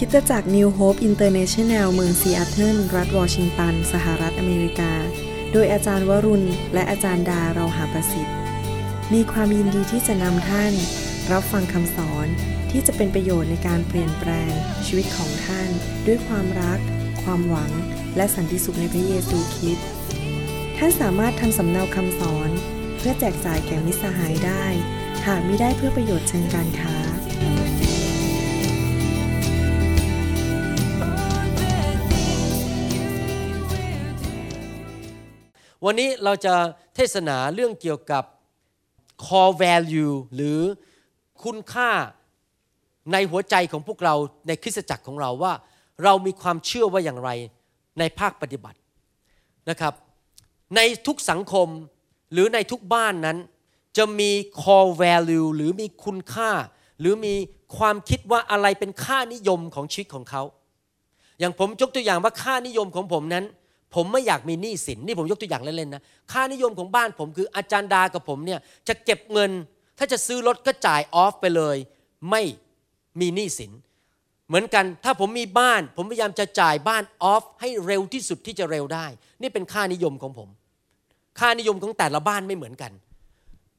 คิดจะจาก New Hope International เมืองซีแอตเทิลรัฐวอชิงตัน สหรัฐอเมริกา โดยอาจารย์วรุณ และอาจารย์ดาเราหาประสิทธิ์ มีความยินดีที่จะนำท่าน รับฟังคำสอนที่จะเป็นประโยชน์ในการเปลี่ยนแปลง ชีวิตของท่าน ด้วยความรัก ความหวัง และสันติสุขในพระเยซูคริสต์ท่านสามารถทำสำเนาคำสอน เพื่อแจกจ่ายแก่มิสหายได้ หากมิได้เพื่อประโยชน์เชิงการค้า วันนี้เราจะเทศนาเรื่องเกี่ยวกับ core value หรือคุณค่าในหัวใจของพวกเราในคริสตจักรของเราว่า เรามีความเชื่อว่าอย่างไรในภาคปฏิบัตินะครับ ในทุกสังคมหรือในทุกบ้านนั้น จะมี core value หรือมีคุณค่า หรือมีความคิดว่าอะไรเป็นค่านิยมของชีวิตของเขา อย่างผมยกตัวอย่างว่าค่านิยมของผมนั้น ผมไม่อยากมีหนี้สินนี่ผมยกตัวอย่างเล่นๆนะค่านิยมของบ้านผมคืออาจารย์ดากับผมเนี่ยจะเก็บเงิน ถ้าจะซื้อรถก็จ่ายออฟไปเลย ไม่มีหนี้สิน เหมือนกันถ้าผมมีบ้าน ผมพยายามจะจ่ายบ้านออฟให้เร็วที่สุดที่จะเร็วได้ นี่เป็นค่านิยมของผม ค่านิยมของแต่ละบ้านไม่เหมือนกัน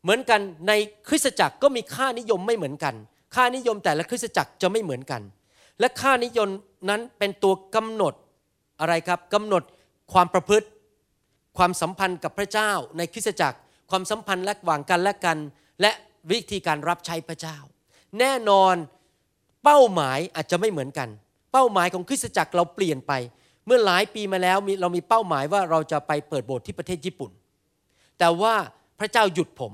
เหมือนกันในคริสตจักรก็มีค่านิยมไม่เหมือนกัน ค่านิยมแต่ละคริสตจักรจะไม่เหมือนกัน และค่านิยมนั้นเป็นตัวกำหนดอะไรครับกำหนด ความประพฤติ ความสัมพันธ์กับพระเจ้าในคริสตจักร ความสัมพันธ์ระหว่างกันและกัน และวิธีการรับใช้พระเจ้า แน่นอนเป้าหมายอาจจะไม่เหมือนกัน เป้าหมายของคริสตจักรเราเปลี่ยนไป เมื่อหลายปีมาแล้วเรามีเป้าหมายว่าเราจะไปเปิดโบสถ์ที่ประเทศญี่ปุ่น แต่ว่าพระเจ้าหยุดผม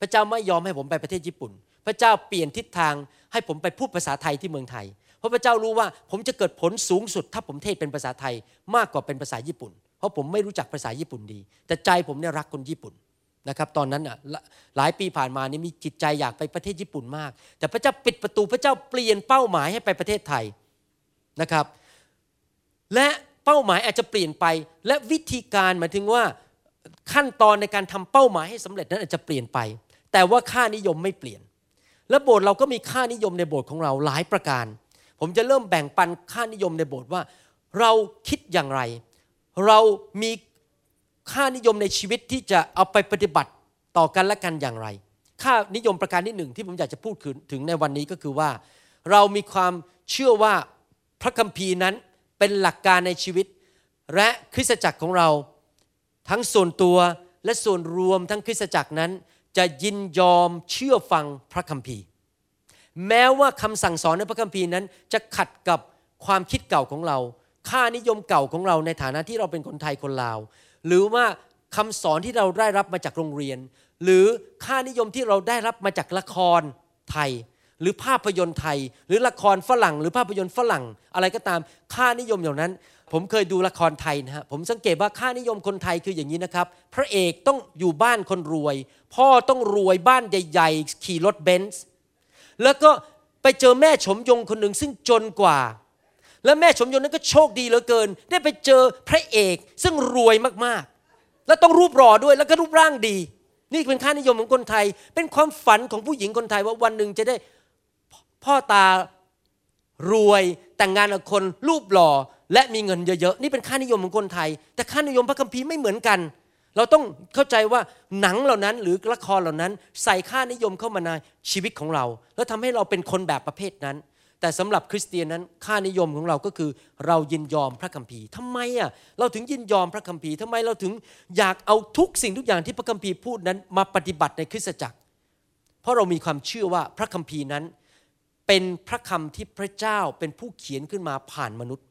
พระเจ้าไม่ยอมให้ผมไปประเทศญี่ปุ่น พระเจ้าเปลี่ยนทิศทางให้ผมไปพูดภาษาไทยที่เมืองไทย เพราะพระเจ้ารู้ว่าผมจะเกิดผลสูงสุด ถ้าผมเทศเป็นภาษาไทยมากกว่าเป็นภาษาญี่ปุ่น เพราะผมไม่รู้จักภาษาญี่ปุ่นดี แต่ใจผมเนี่ยรักคนญี่ปุ่นนะครับตอนนั้นอะหลายปีผ่านมานี่มีจิตใจอยากไปประเทศญี่ปุ่นมาก แต่พระเจ้าปิดประตูพระเจ้าเปลี่ยนเป้าหมายให้ไปประเทศไทยนะครับ และเป้าหมายอาจจะเปลี่ยนไป และวิธีการหมายถึงว่าขั้นตอนในการทำเป้าหมายให้สำเร็จนั้นอาจจะเปลี่ยนไป แต่ว่าค่านิยมไม่เปลี่ยน และโบสถ์เราก็มีค่านิยมในโบสถ์ของเราหลายประการ ผมจะเริ่มแบ่งปันค่านิยมในโบสถ์ว่า เราคิดอย่างไร เรามีค่านิยมในชีวิตที่จะเอาไปปฏิบัติต่อกันและกันอย่างไร ค่านิยมประการที่หนึ่งที่ผมอยากจะพูดถึงในวันนี้ก็คือว่า เรามีความเชื่อว่าพระคัมภีร์นั้นเป็นหลักการในชีวิต และคริสตจักรของเรา ทั้งส่วนตัวและส่วนรวมทั้งคริสตจักรนั้น จะยินยอมเชื่อฟังพระคัมภีร์ แม้ว่าคำสั่งสอนในพระคัมภีร์นั้น จะขัดกับความคิดเก่าของเรา ค่านิยมเก่าของเราในฐานะที่เราเป็นคนไทยคนลาว หรือว่าคำสอนที่เราได้รับมาจากโรงเรียน หรือค่านิยมที่เราได้รับมาจากละครไทย หรือภาพยนตร์ไทย หรือละครฝรั่ง หรือภาพยนตร์ฝรั่ง อะไรก็ตามค่านิยมอย่างนั้น ผมเคยดูละครไทยนะฮะผมสังเกตว่าค่านิยมคนไทยคืออย่างนี้นะครับ พระเอกต้องอยู่บ้านคนรวย พ่อต้องรวยบ้านใหญ่ ๆ ขี่รถเบนซ์ แล้วก็ไปเจอแม่ชมยงคนหนึ่งซึ่งจนกว่า และแม่ชมยงนั้นก็โชคดีเหลือเกิน ได้ไปเจอพระเอกซึ่งรวยมากๆ แล้วต้องรูปหล่อด้วยแล้วก็รูปร่างดี นี่เป็นค่านิยมของคนไทย เป็นความฝันของผู้หญิงคนไทยว่าวันหนึ่งจะได้พ่อตารวยแต่งงานกับคนรูปหล่อและมีเงินเยอะๆ นี่เป็นค่านิยมของคนไทย แต่ค่านิยมพระคัมภีร์ไม่เหมือนกัน เราต้องเข้าใจว่าหนังเหล่านั้นหรือละครเหล่านั้น ใส่ค่านิยมเข้ามาในชีวิตของเรา แล้วทำให้เราเป็นคนแบบประเภทนั้น แต่สำหรับคริสเตียนนั้นค่านิยมของเราก็คือ เรายินยอมพระคัมภีร์ทำไมอะเราถึงยินยอมพระคัมภีร์ทำไมเราถึงอยากเอาทุกสิ่งทุกอย่างที่พระคัมภีร์พูดนั้นมาปฏิบัติในคริสตจักร เพราะเรามีความเชื่อว่าพระคัมภีร์นั้น เป็นพระคำที่พระเจ้าเป็นผู้เขียนขึ้นมาผ่านมนุษย์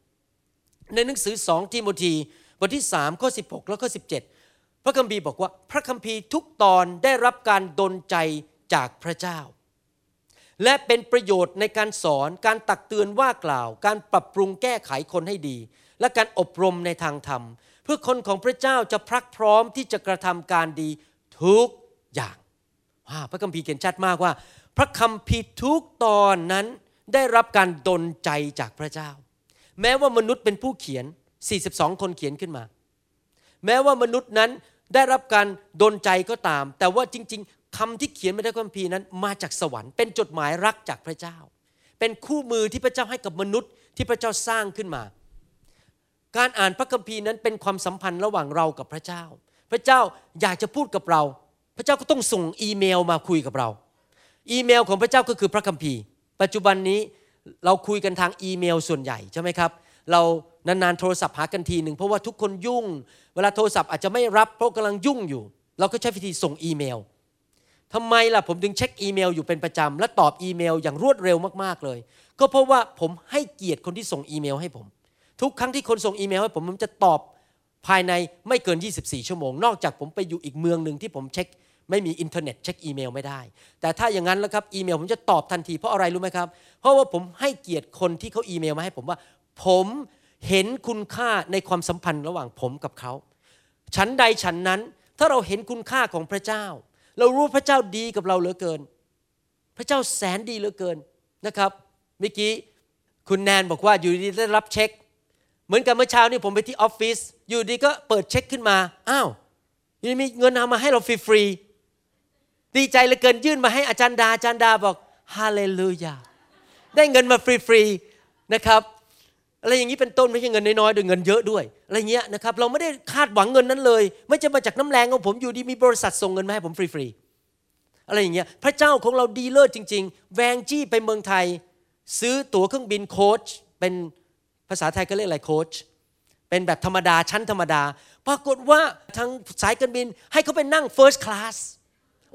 ในหนังสือสองทิโมธีบทที่3ข้อ16 แล้วก็17 พระคัมภีร์บอกว่าพระคัมภีร์ทุกตอนได้รับการดลใจจากพระเจ้า และเป็นประโยชน์ในการสอนการตักเตือนว่ากล่าว การปรับปรุงแก้ไขคนให้ดี และการอบรมในทางธรรม เพื่อคนของพระเจ้าจะพรักพร้อมที่จะกระทำการดีทุกอย่างพระคัมภีร์เขียนชัดมากว่า พระคัมภีร์ทุกตอนนั้นได้รับการดลใจจากพระเจ้า แม้ว่ามนุษย์เป็นผู้เขียน 42 คนเขียนขึ้นมา แม้ว่ามนุษย์นั้นได้รับการดลใจก็ตาม แต่ว่าจริง ๆคำที่เขียนไม่ได้คัมภีร์นั้น มาจากสวรรค์เป็นจดหมายรักจากพระเจ้า เป็นคู่มือที่พระเจ้าให้กับมนุษย์ที่พระเจ้าสร้างขึ้นมา การอ่านพระคัมภีร์นั้นเป็นความสัมพันธ์ระหว่างเรากับพระเจ้า พระเจ้าอยากจะพูดกับเรา พระเจ้าก็ต้องส่งอีเมลมาคุยกับเรา อีเมลของพระเจ้าก็คือพระคัมภีร์ ปัจจุบันนี้เราคุยกันทางอีเมลส่วนใหญ่ใช่ไหมครับ เรานานๆโทรศัพท์หากันทีหนึ่งเพราะว่าทุกคนยุ่ง เวลาโทรศัพท์อาจจะไม่รับเพราะกำลังยุ่งอยู่ เราก็ใช้วิธีส่งอีเมลทำไมล่ะผมถึงเช็คอีเมลอยู่เป็นประจำและตอบอีเมลอย่างรวดเร็วมากๆเลย ก็เพราะว่าผมให้เกียรติคนที่ส่งอีเมลให้ผม ทุกครั้งที่คนส่งอีเมลให้ผมผมจะตอบภายในไม่เกิน 24 ชั่วโมง นอกจากผมไปอยู่อีกเมืองหนึ่งที่ผมเช็คไม่มีอินเทอร์เน็ตเช็คอีเมลไม่ได้ แต่ถ้าอย่างนั้นแล้วครับอีเมลผมจะตอบทันทีเพราะอะไรรู้ไหมครับ เพราะว่าผมให้เกียรติคนที่เขาอีเมลมาให้ผมว่า ผมเห็นคุณค่าในความสัมพันธ์ระหว่างผมกับเขา ฉันใดฉันนั้น ถ้าเราเห็นคุณค่าของพระเจ้า เรารู้พระเจ้าดีกับเราเหลือเกิน พระเจ้าแสนดีเหลือเกินนะครับเมื่อกี้คุณแนนบอกว่าอยู่ดีได้รับเช็ค เหมือนกับเมื่อเช้านี่ผมไปที่ออฟฟิศอยู่ดีก็เปิดเช็คขึ้นมาอ้าวยังมีเงินเอามาให้เราฟรีๆดีใจเหลือเกินยื่นมาให้อาจารย์ดาอาจารย์ดาบอกฮาเลลูยาได้เงินมาฟรีๆนะครับ อะไรอย่างนี้เป็นต้นไม่ใช่เงินน้อยๆด้วยเงินเยอะด้วยอะไรเงี้ยนะครับเราไม่ได้คาดหวังเงินนั้นเลย ไม่จะมาจากน้ำแรงของผมอยู่ดีมีบริษัทส่งเงินมาให้ผมฟรีๆอะไรอย่างเงี้ยพระเจ้าของเราดีเลิศจริง ๆ แวงจี้ไปเมืองไทย ซื้อตั๋วเครื่องบินโค้ชเป็นภาษาไทยก็เรียกอะไรโค้ชเป็นแบบธรรมดาชั้นธรรมดา ปรากฏว่าทางสายการบินให้เขาไปนั่ง First Class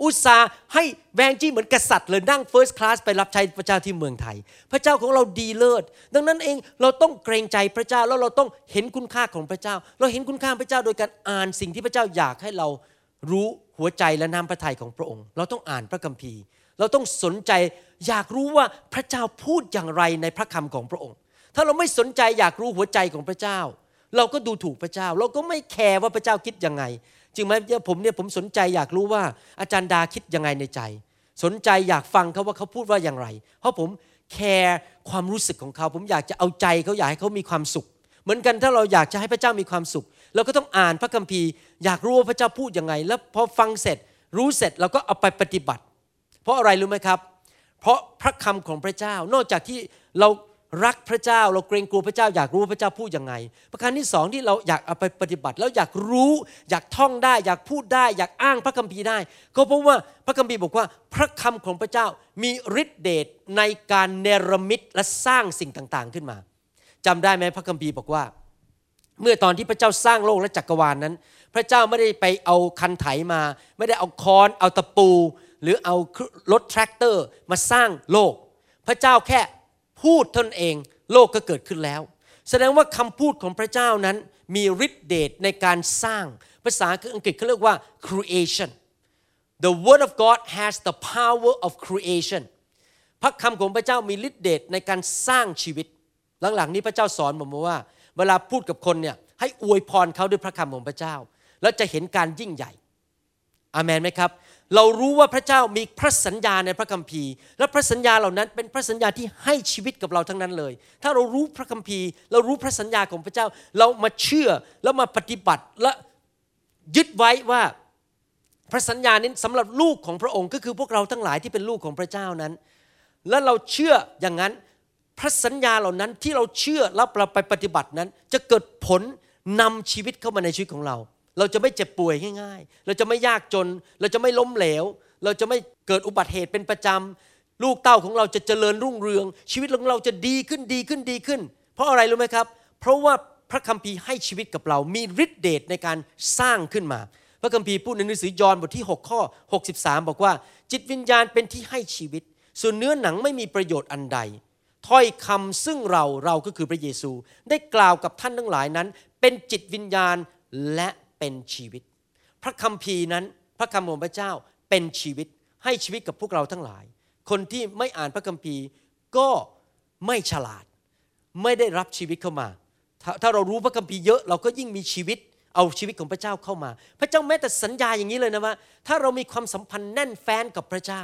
อุตส่าห์ให้แวงจี้เหมือนกษัตริย์เลยนั่ง First Class ไปรับใช้พระเจ้าที่เมืองไทย พระเจ้าของเราดีเลิศ ดังนั้นเองเราต้องเกรงใจพระเจ้าแล้วเราต้องเห็นคุณค่าของพระเจ้า เราเห็นคุณค่าพระเจ้าโดยการอ่านสิ่งที่พระเจ้าอยากให้เรารู้หัวใจและน้ำพระทัยของพระองค์ เราต้องอ่านพระคัมภีร์ เราต้องสนใจอยากรู้ว่าพระเจ้าพูดอย่างไรในพระคำของพระองค์ ถ้าเราไม่สนใจอยากรู้หัวใจของพระเจ้า เราก็ดูถูกพระเจ้า เราก็ไม่แคร์ว่าพระเจ้าคิดยังไง จริงไหมผมเนี่ยผมสนใจอยากรู้ว่าอาจารย์ดาคิดยังไงในใจ สนใจอยากฟังเขาว่าเขาพูดว่าอย่างไร เพราะผมแคร์ความรู้สึกของเขา ผมอยากจะเอาใจเขาอยากให้เขามีความสุข เหมือนกันถ้าเราอยากจะให้พระเจ้ามีความสุขเราก็ต้องอ่านพระคัมภีร์ อยากรู้ว่าพระเจ้าพูดยังไง แล้วพอฟังเสร็จรู้เสร็จเราก็เอาไปปฏิบัติ เพราะอะไรรู้ไหมครับ เพราะพระคำของพระเจ้านอกจากที่เรา รักพระเจ้า เราเกรงกลัวพระเจ้า อยากรู้พระเจ้าพูดยังไง ประการที่สองที่เราอยากเอาไปปฏิบัติ แล้วอยากรู้ อยากท่องได้ อยากพูดได้ อยากอ้างพระคัมภีร์ได้ ก็เพราะว่าพระคัมภีร์บอกว่า พระคำของพระเจ้ามีฤทธิเดชในการเนรมิตและสร้างสิ่งต่างๆขึ้นมาจำได้ไหมพระคัมภีร์บอกว่า เมื่อตอนที่พระเจ้าสร้างโลกและจักรวาลนนั้น พระเจ้าไม่ได้ไปเอาคันไถมา ไม่ได้เอาค้อนเอาตะปู หรือเอารถแทรกเตอร์มาสร้างโลก พระเจ้าแค่ พูดตนเอง โลกก็เกิดขึ้นแล้ว แสดงว่าคำพูดของพระเจ้านั้นมีฤทธิเดชในการสร้าง ภาษาอังกฤษเขาเรียกว่า creation the word of God has the power of creation พระคำของพระเจ้ามีฤทธิเดชในการสร้างชีวิต หลังๆนี้พระเจ้าสอนผมว่า เวลาพูดกับคนเนี่ยให้อวยพรเขาด้วยพระคำของพระเจ้า แล้วจะเห็นการยิ่งใหญ่ อามันไหมครับ เรารู้ว่าพระเจ้ามีพระสัญญาในพระคัมภีร์ และพระสัญญาเหล่านั้นเป็นพระสัญญาที่ให้ชีวิตกับเราทั้งนั้นเลย ถ้าเรารู้พระคัมภีร์ เรารู้พระสัญญาของพระเจ้า เรามาเชื่อแล้วมาปฏิบัติและยึดไว้ว่าพระสัญญานี้สำหรับลูกของพระองค์ก็คือพวกเราทั้งหลายที่เป็นลูกของพระเจ้านั้น และเราเชื่ออย่างนั้นพระสัญญาเหล่านั้นที่เราเชื่อแล้วเราไปปฏิบัตินั้น จะเกิดผลนำชีวิตเข้ามาในชีวิตของเรา เราจะไม่เจ็บป่วยง่าย ๆ เราจะไม่ยากจน เราจะไม่ล้มเหลว เราจะไม่เกิดอุบัติเหตุเป็นประจำ ลูกเต้าของเราจะเจริญรุ่งเรือง ชีวิตของเราจะดีขึ้นดีขึ้นดีขึ้น เพราะอะไรรู้ไหมครับ เพราะว่าพระคัมภีร์ให้ชีวิตกับเรา มีฤทธิเดชในการสร้างขึ้นมา พระคัมภีร์พูดในหนังสือยอห์นบทที่ 6 ข้อ 63 บอกว่า จิตวิญญาณเป็นที่ให้ชีวิต ส่วนเนื้อหนังไม่มีประโยชน์อันใด ถ้อยคำซึ่งเราเราก็คือพระเยซู ได้กล่าวกับท่านทั้งหลายนั้น เป็นจิตวิญญาณและ เป็นชีวิต พระคัมภีร์นั้น พระคำของพระเจ้าเป็นชีวิตให้ชีวิตกับพวกเราทั้งหลาย คนที่ไม่อ่านพระคัมภีร์ก็ไม่ฉลาด ไม่ได้รับชีวิตเข้ามา ถ้าเรารู้พระคัมภีร์เยอะเราก็ยิ่งมีชีวิตเอาชีวิตของพระเจ้าเข้ามา พระเจ้าแม้แต่สัญญาอย่างนี้เลยนะว่า ถ้าเรามีความสัมพันธ์แน่นแฟ้นกับพระเจ้า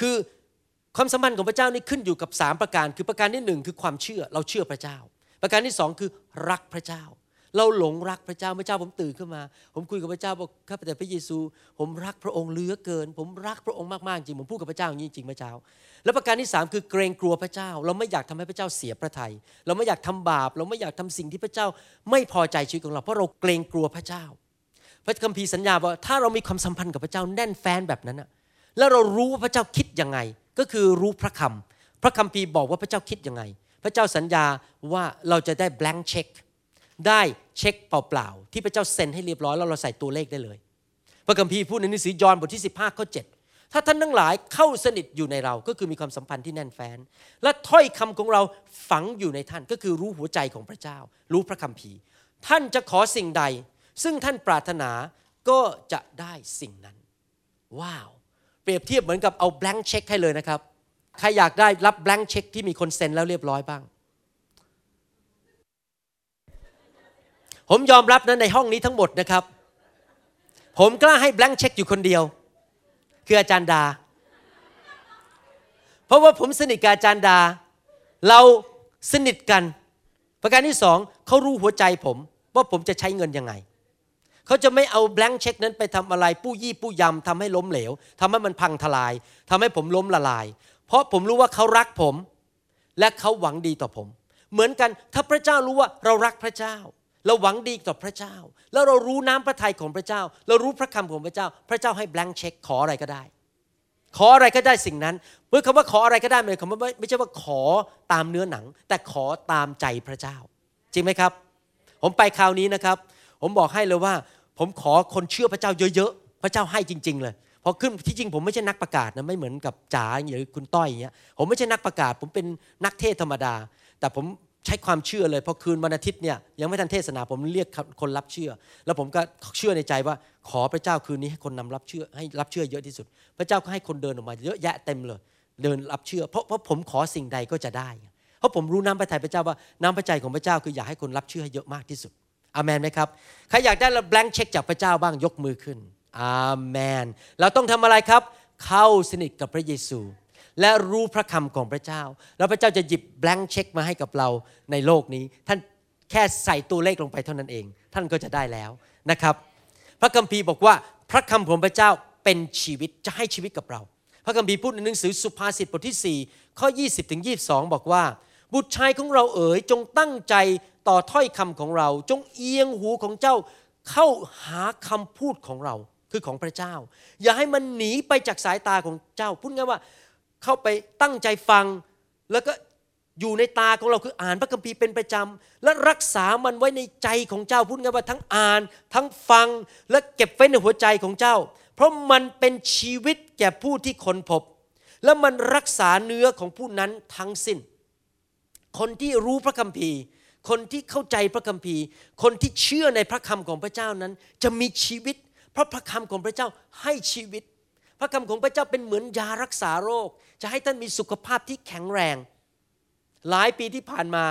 คือความสัมพันธ์ของพระเจ้านี่ขึ้นอยู่กับ 3 ประการ คือประการที่หนึ่งคือความเชื่อเราเชื่อพระเจ้า ประการที่สองคือรักพระเจ้า เราหลงรักพระเจ้าพระเจ้าผมตื่นขึ้นมา ผมคุยกับพระเจ้าบอกข้าพเจ้าพระเยซู ผมรักพระองค์เหลือเกิน ผมรักพระองค์มากๆจริงผมพูดกับพระเจ้าอย่างนี้จริงพระเจ้า แล้วประการที่สามคือเกรงกลัวพระเจ้า เราไม่อยากทำให้พระเจ้าเสียพระทยัยเราไม่อยากทำบาป เราไม่อยากทำสิ่งที่พระเจ้า ไม่พอใจชีวิตของเราเพราะเราเกรงกลัวพระเจ้า พระคัมภีร์สัญญาว่าถ้าเรามีความสัมพันธ์กับพระเจ้าแน่นแฟนแบบนั้นนะแล้วเรารู้ว่าพระเจ้าคิดยังไง ก็คือรู้พระคำพระคัมภีร์บอกว่าพระเจ้าคิดยังไง พระเจ้าสัญญาว่าเราจะได้ blank check ได้เช็คเปล่าๆที่พระเจ้าเซ็นให้เรียบร้อยแล้วเราใส่ตัวเลขได้เลย พระคัมภีร์พูดในหนังสือยอห์นบทที่ 15ข้อ7ถ้าท่านทั้งหลายเข้าสนิทอยู่ในเราก็คือมีความสัมพันธ์ที่แน่นแฟ้น และถ้อยคำของเราฝังอยู่ในท่านก็คือรู้หัวใจของพระเจ้า รู้พระคัมภีร์ ท่านจะขอสิ่งใด ซึ่งท่านปรารถนาก็จะได้สิ่งนั้น ว้าว เปรียบเทียบเหมือนกับเอา blank check ให้เลยนะครับใครอยากได้รับ blank check ที่มีคนเซ็นแล้วเรียบร้อยบ้าง ผมยอมรับนะในห้องนี้ทั้งหมดนะครับ ผมกล้าให้ blank check อยู่คนเดียว คืออาจารย์ดา เพราะว่าผมสนิทกับอาจารย์ดา เราสนิทกัน ประการที่สองเขารู้หัวใจผม ว่าผมจะใช้เงินยังไงเขาจะไม่เอา blank check นั้นไปทำอะไรปู้ยี่ปู้ยำทำให้ล้มเหลวทำให้มันพังทลายทำให้ผมล้มละลาย เพราะผมรู้ว่าเขารักผม และเขาหวังดีต่อผม เหมือนกันถ้าพระเจ้ารู้ว่าเรารักพระเจ้า เราหวังดีต่อพระเจ้า แล้วเรารู้น้ำพระทัยของพระเจ้า เรารู้พระคำของพระเจ้า พระเจ้าให้ blank check ขออะไรก็ได้ ขออะไรก็ได้สิ่งนั้น เมื่อคำว่าขออะไรก็ได้หมายความว่าไม่ใช่ว่าขอตามเนื้อหนัง แต่ขอตามใจพระเจ้า จริงไหมครับ ผมไปคราวนี้นะครับ ผมบอกให้เลยว่า ผมขอคนเชื่อพระเจ้าเยอะๆพระเจ้าให้จริง ๆ เลยพอขึ้นที่จริงผมไม่ใช่นักประกาศนะไม่เหมือนกับจ๋าหรือคุณต้อยอย่างเงี้ยผมไม่ใช่นักประกาศ ผมเป็นนักเทศธรรมดา แต่ผม ใช้ความเชื่อเลยพอคืนวันอาทิตย์เนี่ยยังไม่ทันเทศนาผมเรียกคนรับเชื่อ แล้วผมก็เชื่อในใจว่าขอพระเจ้าคืนนี้ให้คนนำรับเชื่อให้รับเชื่อเยอะที่สุด พระเจ้าก็ให้คนเดินออกมาเยอะแยะเต็มเลย เดินรับเชื่อ เพราะเพราะผมขอสิ่งใดก็จะได้ เพราะผมรู้น้ำพระทัยพระเจ้าว่าน้ำพระใจของพระเจ้าคืออยากให้คนรับเชื่อให้เยอะมากที่สุดอามนไหมครับใครอยากได้รับ blank check จากพระเจ้าบ้างยกมือขึ้นอาเมนเราต้องทำอะไรครับ เข้าสนิทกับพระเยซู และรู้พระคำของพระเจ้า แล้วพระเจ้าจะหยิบ blank check มาให้กับเราในโลกนี้ ท่านแค่ใส่ตัวเลขลงไปเท่านั้นเอง ท่านก็จะได้แล้วนะครับ พระคัมภีร์บอกว่าพระคำของพระเจ้าเป็นชีวิตจะให้ชีวิตกับเรา พระคัมภีร์พูดในหนังสือสุภาษิตบทที่ 4 ข้อ 20ถึง22 บอกว่า บุตรชายของเราเอ๋ยจงตั้งใจต่อถ้อยคำของเรา จงเอียงหูของเจ้าเข้าหาคำพูดของเราคือของพระเจ้า อย่าให้มันหนีไปจากสายตาของเจ้า พูดง่ายว่า เข้าไปตั้งใจฟัง แล้วก็อยู่ในตาของเราคืออ่านพระคัมภีร์เป็นประจำ และรักษามันไว้ในใจของเจ้าพูดง่ายว่าทั้งอ่าน ทั้งฟังและเก็บไว้ในหัวใจของเจ้า เพราะมันเป็นชีวิตแก่ผู้ที่ค้นพบ และมันรักษาเนื้อของผู้นั้นทั้งสิ้น คนที่รู้พระคัมภีร์ คนที่เข้าใจพระคัมภีร์ คนที่เชื่อในพระคำของพระเจ้านั้น จะมีชีวิต เพราะพระคำของพระเจ้าให้ชีวิต พระคำของพระเจ้าเป็นเหมือนยารักษาโรค จะให้ท่านมีสุขภาพที่แข็งแรง หลายปีที่ผ่านมา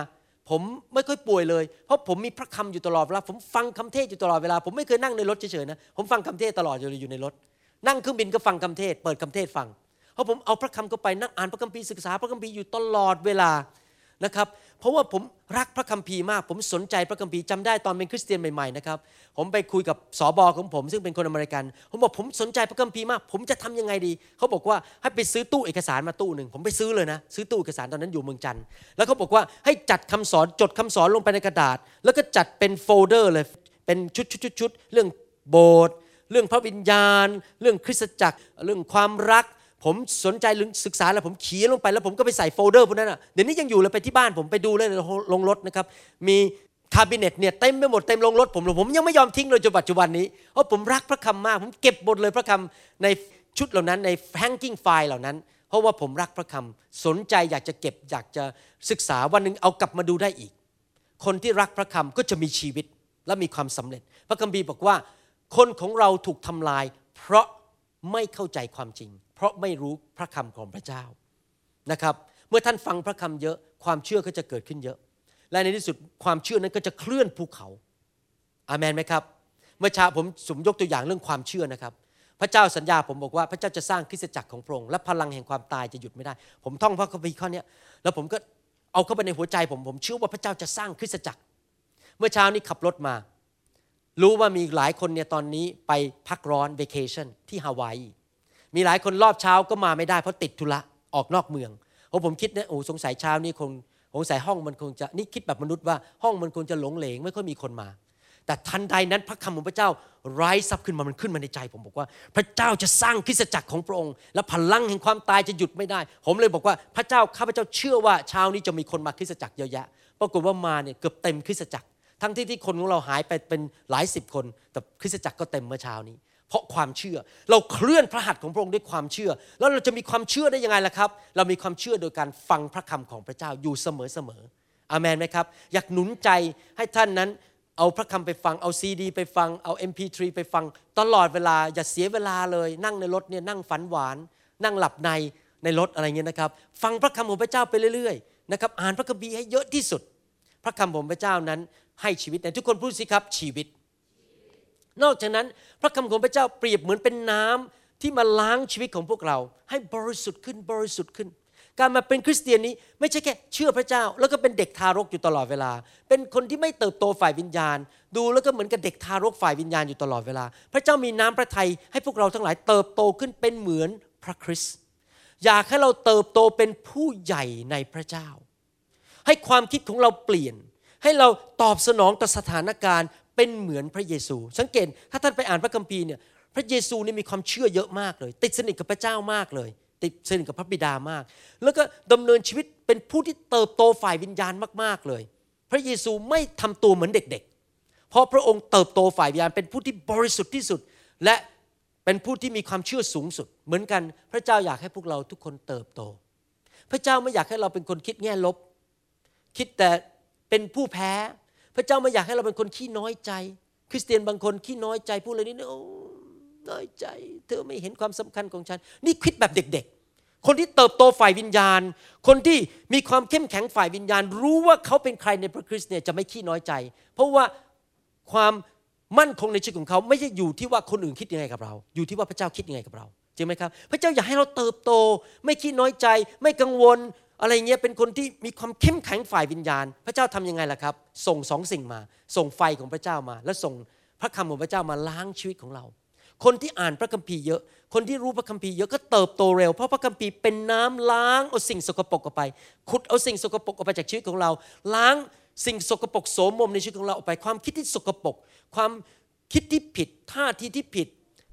ผมไม่ค่อยป่วยเลย เพราะผมมีพระคำอยู่ตลอดเวลา ผมฟังคำเทศอยู่ตลอดเวลา ผมไม่เคยนั่งในรถเฉยๆนะ ผมฟังคำเทศตลอดอยู่ในรถ นั่งเครื่องบินก็ฟังคำเทศ เปิดคำเทศฟัง เพราะผมเอาพระคำเข้าไปนั่งอ่านพระคัมภีร์ศึกษาพระคัมภีร์อยู่ตลอดเวลา นะครับ เพราะว่าผมรักพระคัมภีร์มาก ผมสนใจพระคัมภีร์จำได้ตอนเป็นคริสเตียนใหม่ๆนะครับ ผมไปคุยกับสอบอของผมซึ่งเป็นคนอเมริกัน ผมบอกผมสนใจพระคัมภีร์มาก ผมจะทำยังไงดี เขาบอกว่าให้ไปซื้อตู้เอกสารมาตู้หนึ่ง ผมไปซื้อเลยนะ ซื้อตู้เอกสารตอนนั้นอยู่เมืองจันทร์ แล้วเขาบอกว่าให้จัดคำสอนจดคำสอนลงไปในกระดาษ แล้วก็จัดเป็นโฟลเดอร์เลย เป็นชุดๆๆเรื่องโบสถ์เรื่องพระวิญญาณ เรื่องคริสตจักร เรื่องความรัก ผมสนใจศึกษาแล้วผมเขียนลงไปแล้วผมก็ไปใส่โฟลเดอร์พวกนั้นอะเดี๋ยวนี้ยังอยู่เลยไปที่บ้านผมไปดูเลยลงรถนะครับ มีคาบิเนตเนี่ยเต็มไปหมดเต็มลงรถผมเลยผมยังไม่ยอมทิ้งเลยจนปัจจุบันนี้เพราะผมรักพระคำมาก ผมเก็บหมดเลยพระคำในชุดเหล่านั้นในแฮงกิ้งไฟล์เหล่านั้น เพราะว่าผมรักพระคำสนใจอยากจะเก็บอยากจะศึกษาวันหนึ่งเอากลับมาดูได้อีก คนที่รักพระคำก็จะมีชีวิตและมีความสำเร็จ พระคัมภีร์บอกว่า คนของเราถูกทำลาย เพราะไม่เข้าใจความจริง เพราะไม่รู้พระคำของพระเจ้านะครับ เมื่อท่านฟังพระคำเยอะความเชื่อก็จะเกิดขึ้นเยอะ และในที่สุดความเชื่อนั้นก็จะเคลื่อนภูเขาอามันไหมครับ เมื่อเช้าผมสมยกตัวอย่างเรื่องความเชื่อนะครับ พระเจ้าสัญญาผมบอกว่าพระเจ้าจะสร้างคริสตจักรของพระองค์และพลังแห่งความตายจะหยุดไม่ได้ ผมท่องพระคัมภีร์ข้อนี้แล้วผมก็เอาเข้าไปในหัวใจผมผมเชื่อว่าพระเจ้าจะสร้างคริสตจักร เมื่อเช้านี้ขับรถมา รู้ว่ามีหลายคนเนี่ยตอนนี้ไปพักร้อน v a c a t i o n ที่ฮาวาย มีหลายคนรอบเช้าก็มาไม่ได้เพราะติดธุระออกนอกเมืองเพราะผมคิดนะโอ้สงสัยเช้านี้คงสงสัยห้องมันคงจะนี่คิดแบบมนุษย์ว่าห้องมันคงจะหลงเหลงไม่ค่อยมีคนมา แต่ทันใดนั้นพระคำของพระเจ้าไร้ซับขึ้นมามันขึ้นมาในใจ ผมบอกว่า พระเจ้าจะสร้างคริสตจักรของพระองค์ และพลังแห่งความตายจะหยุดไม่ได้ ผมเลยบอกว่าพระเจ้าข้าพเจ้าเชื่อว่าเช้านี้จะมีคนมาคริสตจักรเยอะแยะปรากฏว่ามาเนี่ยเกือบเต็มคริสตจักรทั้งที่ที่คนของเราหายไปเป็นหลายสิบคน แต่คริสตจักรก็เต็มเมื่อเช้านี้ เพราะความเชื่อ เราเคลื่อนพระหัตถ์ของพระองค์ด้วยความเชื่อ แล้วเราจะมีความเชื่อได้ยังไงล่ะครับ เรามีความเชื่อโดยการฟังพระคำของพระเจ้าอยู่เสมอๆอาเมนไหมครับ อยากหนุนใจให้ท่านนั้น เอาพระคำไปฟัง เอาซีดี ไปฟัง เอา MP3 ไปฟัง ตลอดเวลาอย่าเสียเวลาเลย นั่งในรถเนี่ยนั่งฝันหวาน นั่งหลับในในรถอะไรเงี้ยนะครับ ฟังพระคำของพระเจ้าไปเรื่อยๆนะครับ อ่านพระคัมภีร์ให้เยอะที่สุด พระคำของพระเจ้านั้นให้ชีวิตในทุกคนพูดสิครับชีวิต นอกจากนั้นพระคำของพระเจ้าเปรียบเหมือนเป็นน้ำที่มาล้างชีวิตของพวกเรา ให้บริสุทธิ์ขึ้นบริสุทธิ์ขึ้น การมาเป็นคริสเตียนนี้ไม่ใช่แค่เชื่อพระเจ้า แล้วก็เป็นเด็กทารกอยู่ตลอดเวลา เป็นคนที่ไม่เติบโตฝ่ายวิญญาณ ดูแล้วก็เหมือนกับเด็กทารกฝ่ายวิญญาณอยู่ตลอดเวลา พระเจ้ามีน้ำพระทัยให้พวกเราทั้งหลายเติบโตขึ้นเป็นเหมือนพระคริสต์อยากให้เราเติบโตเป็นผู้ใหญ่ในพระเจ้า ให้ความคิดของเราเปลี่ยน ให้เราตอบสนองต่อสถานการณ์ เป็นเหมือนพระเยซู สังเกตถ้าท่านไปอ่านพระคัมภีร์เนี่ยพระเยซูนี่มีความเชื่อเยอะมากเลย ติดสนิทกับพระเจ้ามากเลย ติดสนิทกับพระบิดามาก แล้วก็ดำเนินชีวิตเป็นผู้ที่เติบโตฝ่ายวิญญาณมากๆเลย พระเยซูไม่ทำตัวเหมือนเด็ก ๆ เพราะพระองค์เติบโตฝ่ายวิญญาณ เป็นผู้ที่บริสุทธิ์ที่สุด และเป็นผู้ที่มีความเชื่อสูงสุด เหมือนกันพระเจ้าอยากให้พวกเราทุกคนเติบโต พระเจ้าไม่อยากให้เราเป็นคนคิดแง่ลบ คิดแต่เป็นผู้แพ้ พระเจ้าไม่อยากให้เราเป็นคนขี้น้อยใจ คริสเตียนบางคนขี้น้อยใจพูดอะไรนี่โอ้น้อยใจ เธอไม่เห็นความสำคัญของฉัน นี่คิดแบบเด็กๆ คนที่เติบโตฝ่ายวิญญาณ คนที่มีความเข้มแข็งฝ่ายวิญญาณ รู้ว่าเขาเป็นใครในพระคริสต์เนี่ยจะไม่ขี้น้อยใจ เพราะว่าความมั่นคงในชีวิตของเขาไม่ใช่อยู่ที่ว่าคนอื่นคิดยังไงกับเรา อยู่ที่ว่าพระเจ้าคิดยังไงกับเราจริงไหมครับ พระเจ้าอยากให้เราเติบโต ไม่ขี้น้อยใจ ไม่กังวล อะไรเงี้ยเป็นคนที่มีความเข้มแข็งฝ่ายวิญญาณ พระเจ้าทํำยังไงล่ะครับ ส่งสองสิ่งมา ส่งไฟของพระเจ้ามา และส่งพระคำของพระเจ้ามาล้างชีวิตของเรา คนที่อ่านพระคัมภีร์เยอะ คนที่รู้พระคัมภีร์เยอะก็เติบโตเร็ว เพราะพระคัมภีร์เป็นน้ำล้างเอาสิ่งสกปรกออกไป ขุดเอาสิ่งสกปรกออกไปจากชีวิตของเรา ล้างสิ่งสกปรกโสมมในชีวิตของเราออกไป ความคิดที่สกปรก ความคิดที่ผิด ท่าทีที่ผิด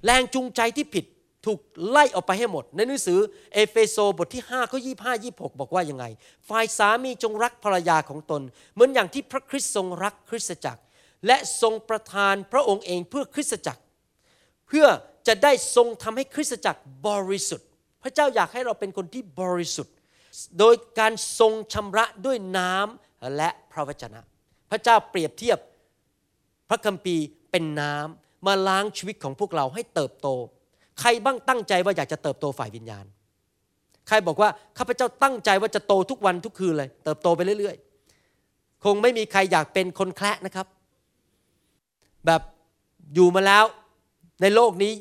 แรงจูงใจที่ผิด ถูกไล่ออกไปให้หมด ในหนังสือเอเฟโซบทที่5ข้อ25 26 บอกว่ายังไง ฝ่ายสามีจงรักภรรยาของตน เหมือนอย่างที่พระคริสต์ทรงรักคริสตจักร และทรงประทานพระองค์เองเพื่อคริสตจักร เพื่อจะได้ทรงทำให้คริสตจักรบริสุทธิ์ พระเจ้าอยากให้เราเป็นคนที่บริสุทธิ์ โดยการทรงชำระด้วยน้ำและพระวจนะ พระเจ้าเปรียบเทียบพระคัมภีร์เป็นน้ำมาล้างชีวิตของพวกเราให้เติบโต ใครบ้างตั้งใจว่าอยากจะเติบโตฝ่ายวิญญาณ ใครบอกว่าข้าพเจ้าตั้งใจว่าจะโตทุกวันทุกคืนเลย เติบโตไปเรื่อย ๆ คงไม่มีใครอยากเป็นคนแคละนะครับ แบบอยู่มาแล้วในโลกนี้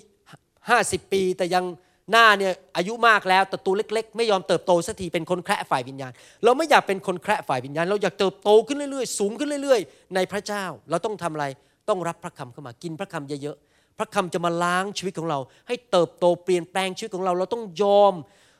ห้าสิบปีแต่ยังหน้าเนี่ยอายุมากแล้วแต่ตัวเล็ก ๆ ไม่ยอมเติบโตสักทีเป็นคนแคระฝ่ายวิญญาณ เราไม่อยากเป็นคนแคระฝ่ายวิญญาณ เราอยากเติบโตขึ้นเรื่อยๆ สูงขึ้นเรื่อย ๆ ในพระเจ้า เราต้องทำอะไรต้องรับพระคำเข้ามากินพระคำเยอะๆ พระคำจะมาล้างชีวิตของเรา ให้เติบโตเปลี่ยนแปลงชีวิตของเรา เราต้องยอม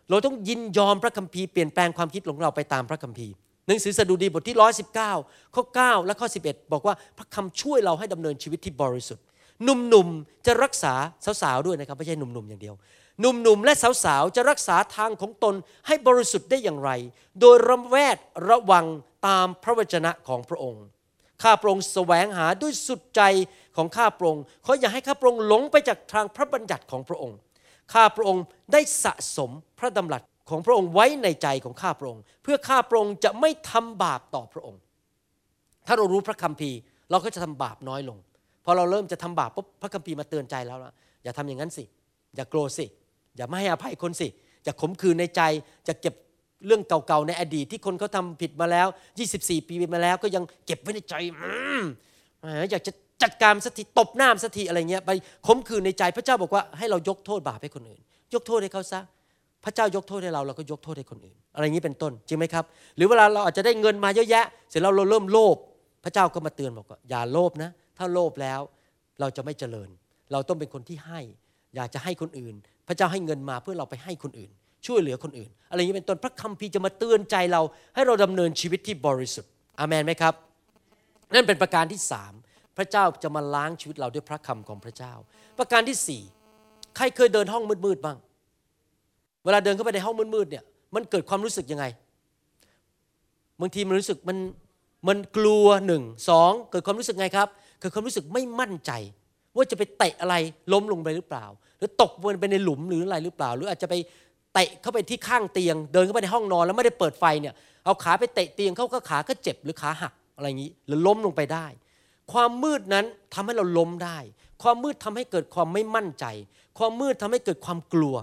เราต้องยินยอมพระคัมภีร์เปลี่ยนแปลงความคิดของเราไปตามพระคัมภีร์หนังสือสดุดีบทที่ 119 ข้อ 9 และข้อ 11 บอกว่าพระคำช่วยเราให้ดำเนินชีวิตที่บริสุทธิ์หนุ่มๆจะรักษาสาวๆด้วยนะครับไม่ใช่หนุ่มๆอย่างเดียวหนุ่มๆและสาวๆจะรักษาทางของตนให้บริสุทธิ์ได้อย่างไร โดยระแวดระวังตามพระวจนะของพระองค์ ข้าพระองค์แสวงหาด้วยสุดใจของข้าพระองค์ขออย่าให้ข้าพระองค์หลงไปจากทางพระบัญญัติของพระองค์ ข้าพระองค์ได้สะสมพระดำรัสของพระองค์ไว้ในใจของข้าพระองค์ เพื่อข้าพระองค์จะไม่ทำบาปต่อพระองค์ ถ้าเรารู้พระคัมภีร์เราก็จะทำบาปน้อยลง พอเราเริ่มจะทำบาปปุ๊บพระคัมภีร์มาเตือนใจแล้วล่ะอย่าทำอย่างนั้นสิ อย่าโกรธสิ อย่าไม่ให้อภัยคนสิ อย่าขมขื่นในใจจะเก็บ เรื่องเก่าๆในอดีตที่คนเขาทาผิดมาแล้ว 24 ปีมาแล้วก็ยังเก็บไว้ในใจอยากจะจัดการสักทีตบหน้าสักทีอะไรเงี้ยไปขมขืนในใจพระเจ้าบอกว่าให้เรายกโทษบาปให้คนอื่น ยกโทษให้เขาซะพระเจ้ายกโทษให้เราเราก็ยกโทษให้คนอื่น อะไรอย่างนี้เป็นต้นจริงไหมครับ หรือเวลาเราอาจจะได้เงินมาเยอะแยะ เสร็จแล้วเราเริ่มโลภพระเจ้าก็มาเตือนบอกว่าอย่าโลภนะ ถ้าโลภแล้วเราจะไม่เจริญ เราต้องเป็นคนที่ให้ อยากจะให้คนอื่น พระเจ้าให้เงินมาเพื่อเราไปให้คนอื่น ช่วยเหลือคนอื่น อะไรอย่างนี้เป็นต้นพระคัมภีร์จะมาเตือนใจเรา ให้เราดำเนินชีวิตที่บริสุทธิ์อเมนไหมครับ นั่นเป็นประการที่สามพระเจ้าจะมาล้างชีวิตเราด้วยพระคำของพระเจ้า ประการที่สี่ใครเคยเดินห้องมืดๆบ้าง เวลาเดินเข้าไปในห้องมืดๆเนี่ยมันเกิดความรู้สึกยังไงบางทีมันรู้สึกมันมันกลัวหนึ่งสองเกิดความรู้สึกไงครับ เกิดความรู้สึกไม่มั่นใจ ว่าจะไปเตะอะไรล้มลงไปหรือเปล่า หรือตกลงไปในหลุมหรืออะไรหรือเปล่า หรืออาจจะไป เตะเข้าไปที่ข้างเตียง เดินเข้าไปในห้องนอนแล้วไม่ได้เปิดไฟเนี่ยเอาขาไปเตะเตียงเขาก็ขาก็เจ็บหรือขาหักอะไรอย่างนี้หรือล้มลงไปได้ ความมืดนั้นทำให้เราล้มได้ ความมืดทำให้เกิดความไม่มั่นใจ ความมืดทำให้เกิดความกลัว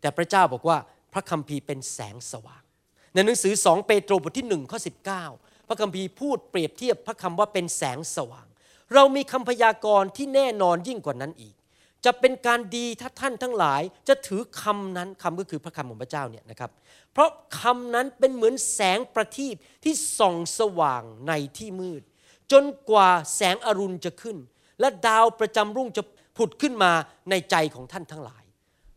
แต่พระเจ้าบอกว่าพระคัมภีร์เป็นแสงสว่าง ในหนังสือสองเปโตรบทที่1ข้อ19 พระคัมภีร์พูดเปรียบเทียบพระคำว่าเป็นแสงสว่าง เรามีคำพยากรณ์ที่แน่นอนยิ่งกว่านั้นอีก จะเป็นการดีถ้าท่านทั้งหลายจะถือคำนั้นคำก็คือพระคำของพระเจ้าเนี่ยนะครับ เพราะคำนั้นเป็นเหมือนแสงประทีปที่ส่องสว่างในที่มืด จนกว่าแสงอรุณจะขึ้น และดาวประจำรุ่งจะผุดขึ้นมาในใจของท่านทั้งหลาย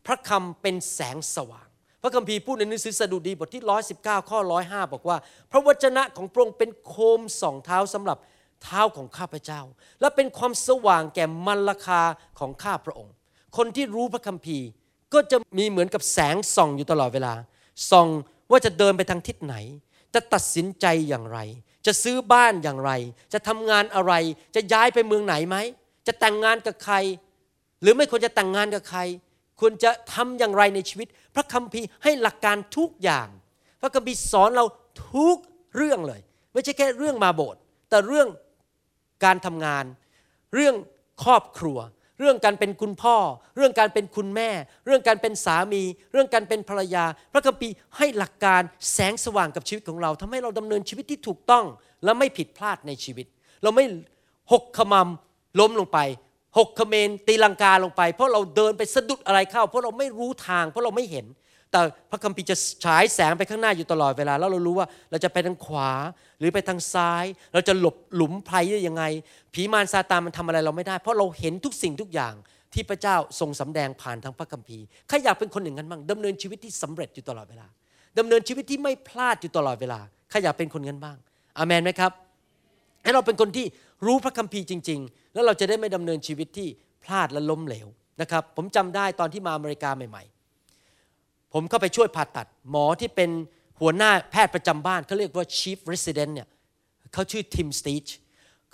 พระคำเป็นแสงสว่าง พระคัมภีร์พูดในหนังสือสดุดีบทที่ 119 ข้อ 105 บอกว่า พระวจนะของพระองค์เป็นโคมส่องเท้าสำหรับ เท้าของข้าพเจ้า และเป็นความสว่างแก่มันราคาของข้าพระองค์ คนที่รู้พระคัมภีร์ก็จะมีเหมือนกับแสงส่องอยู่ตลอดเวลา ส่องว่าจะเดินไปทางทิศไหน จะตัดสินใจอย่างไร จะซื้อบ้านอย่างไร จะทำงานอะไร จะย้ายไปเมืองไหนไหม จะแต่งงานกับใคร หรือไม่ควรจะแต่งงานกับใคร ควรจะทำอย่างไรในชีวิต พระคัมภีร์ให้หลักการทุกอย่าง พระคัมภีร์สอนเราทุกเรื่องเลย ไม่ใช่แค่เรื่องมาโบสถ์แต่เรื่อง การทำงาน เรื่องครอบครัว เรื่องการเป็นคุณพ่อ เรื่องการเป็นคุณแม่ เรื่องการเป็นสามี เรื่องการเป็นภรรยา พระคัมภีร์ให้หลักการแสงสว่างกับชีวิตของเราทำให้เราดำเนินชีวิตที่ถูกต้องและไม่ผิดพลาดในชีวิต เราไม่หกขมำล้มลงไปหกขเมนตีลังกาลงไป เพราะเราเดินไปสะดุดอะไรเข้า เพราะเราไม่รู้ทาง เพราะเราไม่เห็น แต่พระคัมภีร์จะฉายแสงไปข้างหน้าอยู่ตลอดเวลา แล้วเรารู้ว่าเราจะไปทางขวาหรือไปทางซ้าย เราจะหลบหลุมไพรได้ยังไง ผีมารซาตานมันทำอะไรเราไม่ได้ เพราะเราเห็นทุกสิ่งทุกอย่างที่พระเจ้าทรงสำแดงผ่านทางพระคัมภีร์ใครอยากเป็นคนอย่างนั้นบ้างดำเนินชีวิตที่สำเร็จอยู่ตลอดเวลาดำเนินชีวิตที่ไม่พลาดอยู่ตลอดเวลาใครอยากเป็นคนงั้นบ้างอาเมนไหมครับให้เราเป็นคนที่รู้พระคัมภีร์จริง ๆ แล้วเราจะได้ไม่ดำเนินชีวิตที่พลาดและล้มเหลวนะครับผมจำได้ตอนที่มาอเมริกาใหม่ๆ ผมเข้าไปช่วยผ่าตัด หมอที่เป็นหัวหน้าแพทย์ประจำบ้านเขาเรียกว่า chief resident เนี่ยเขาชื่อทิมสตีช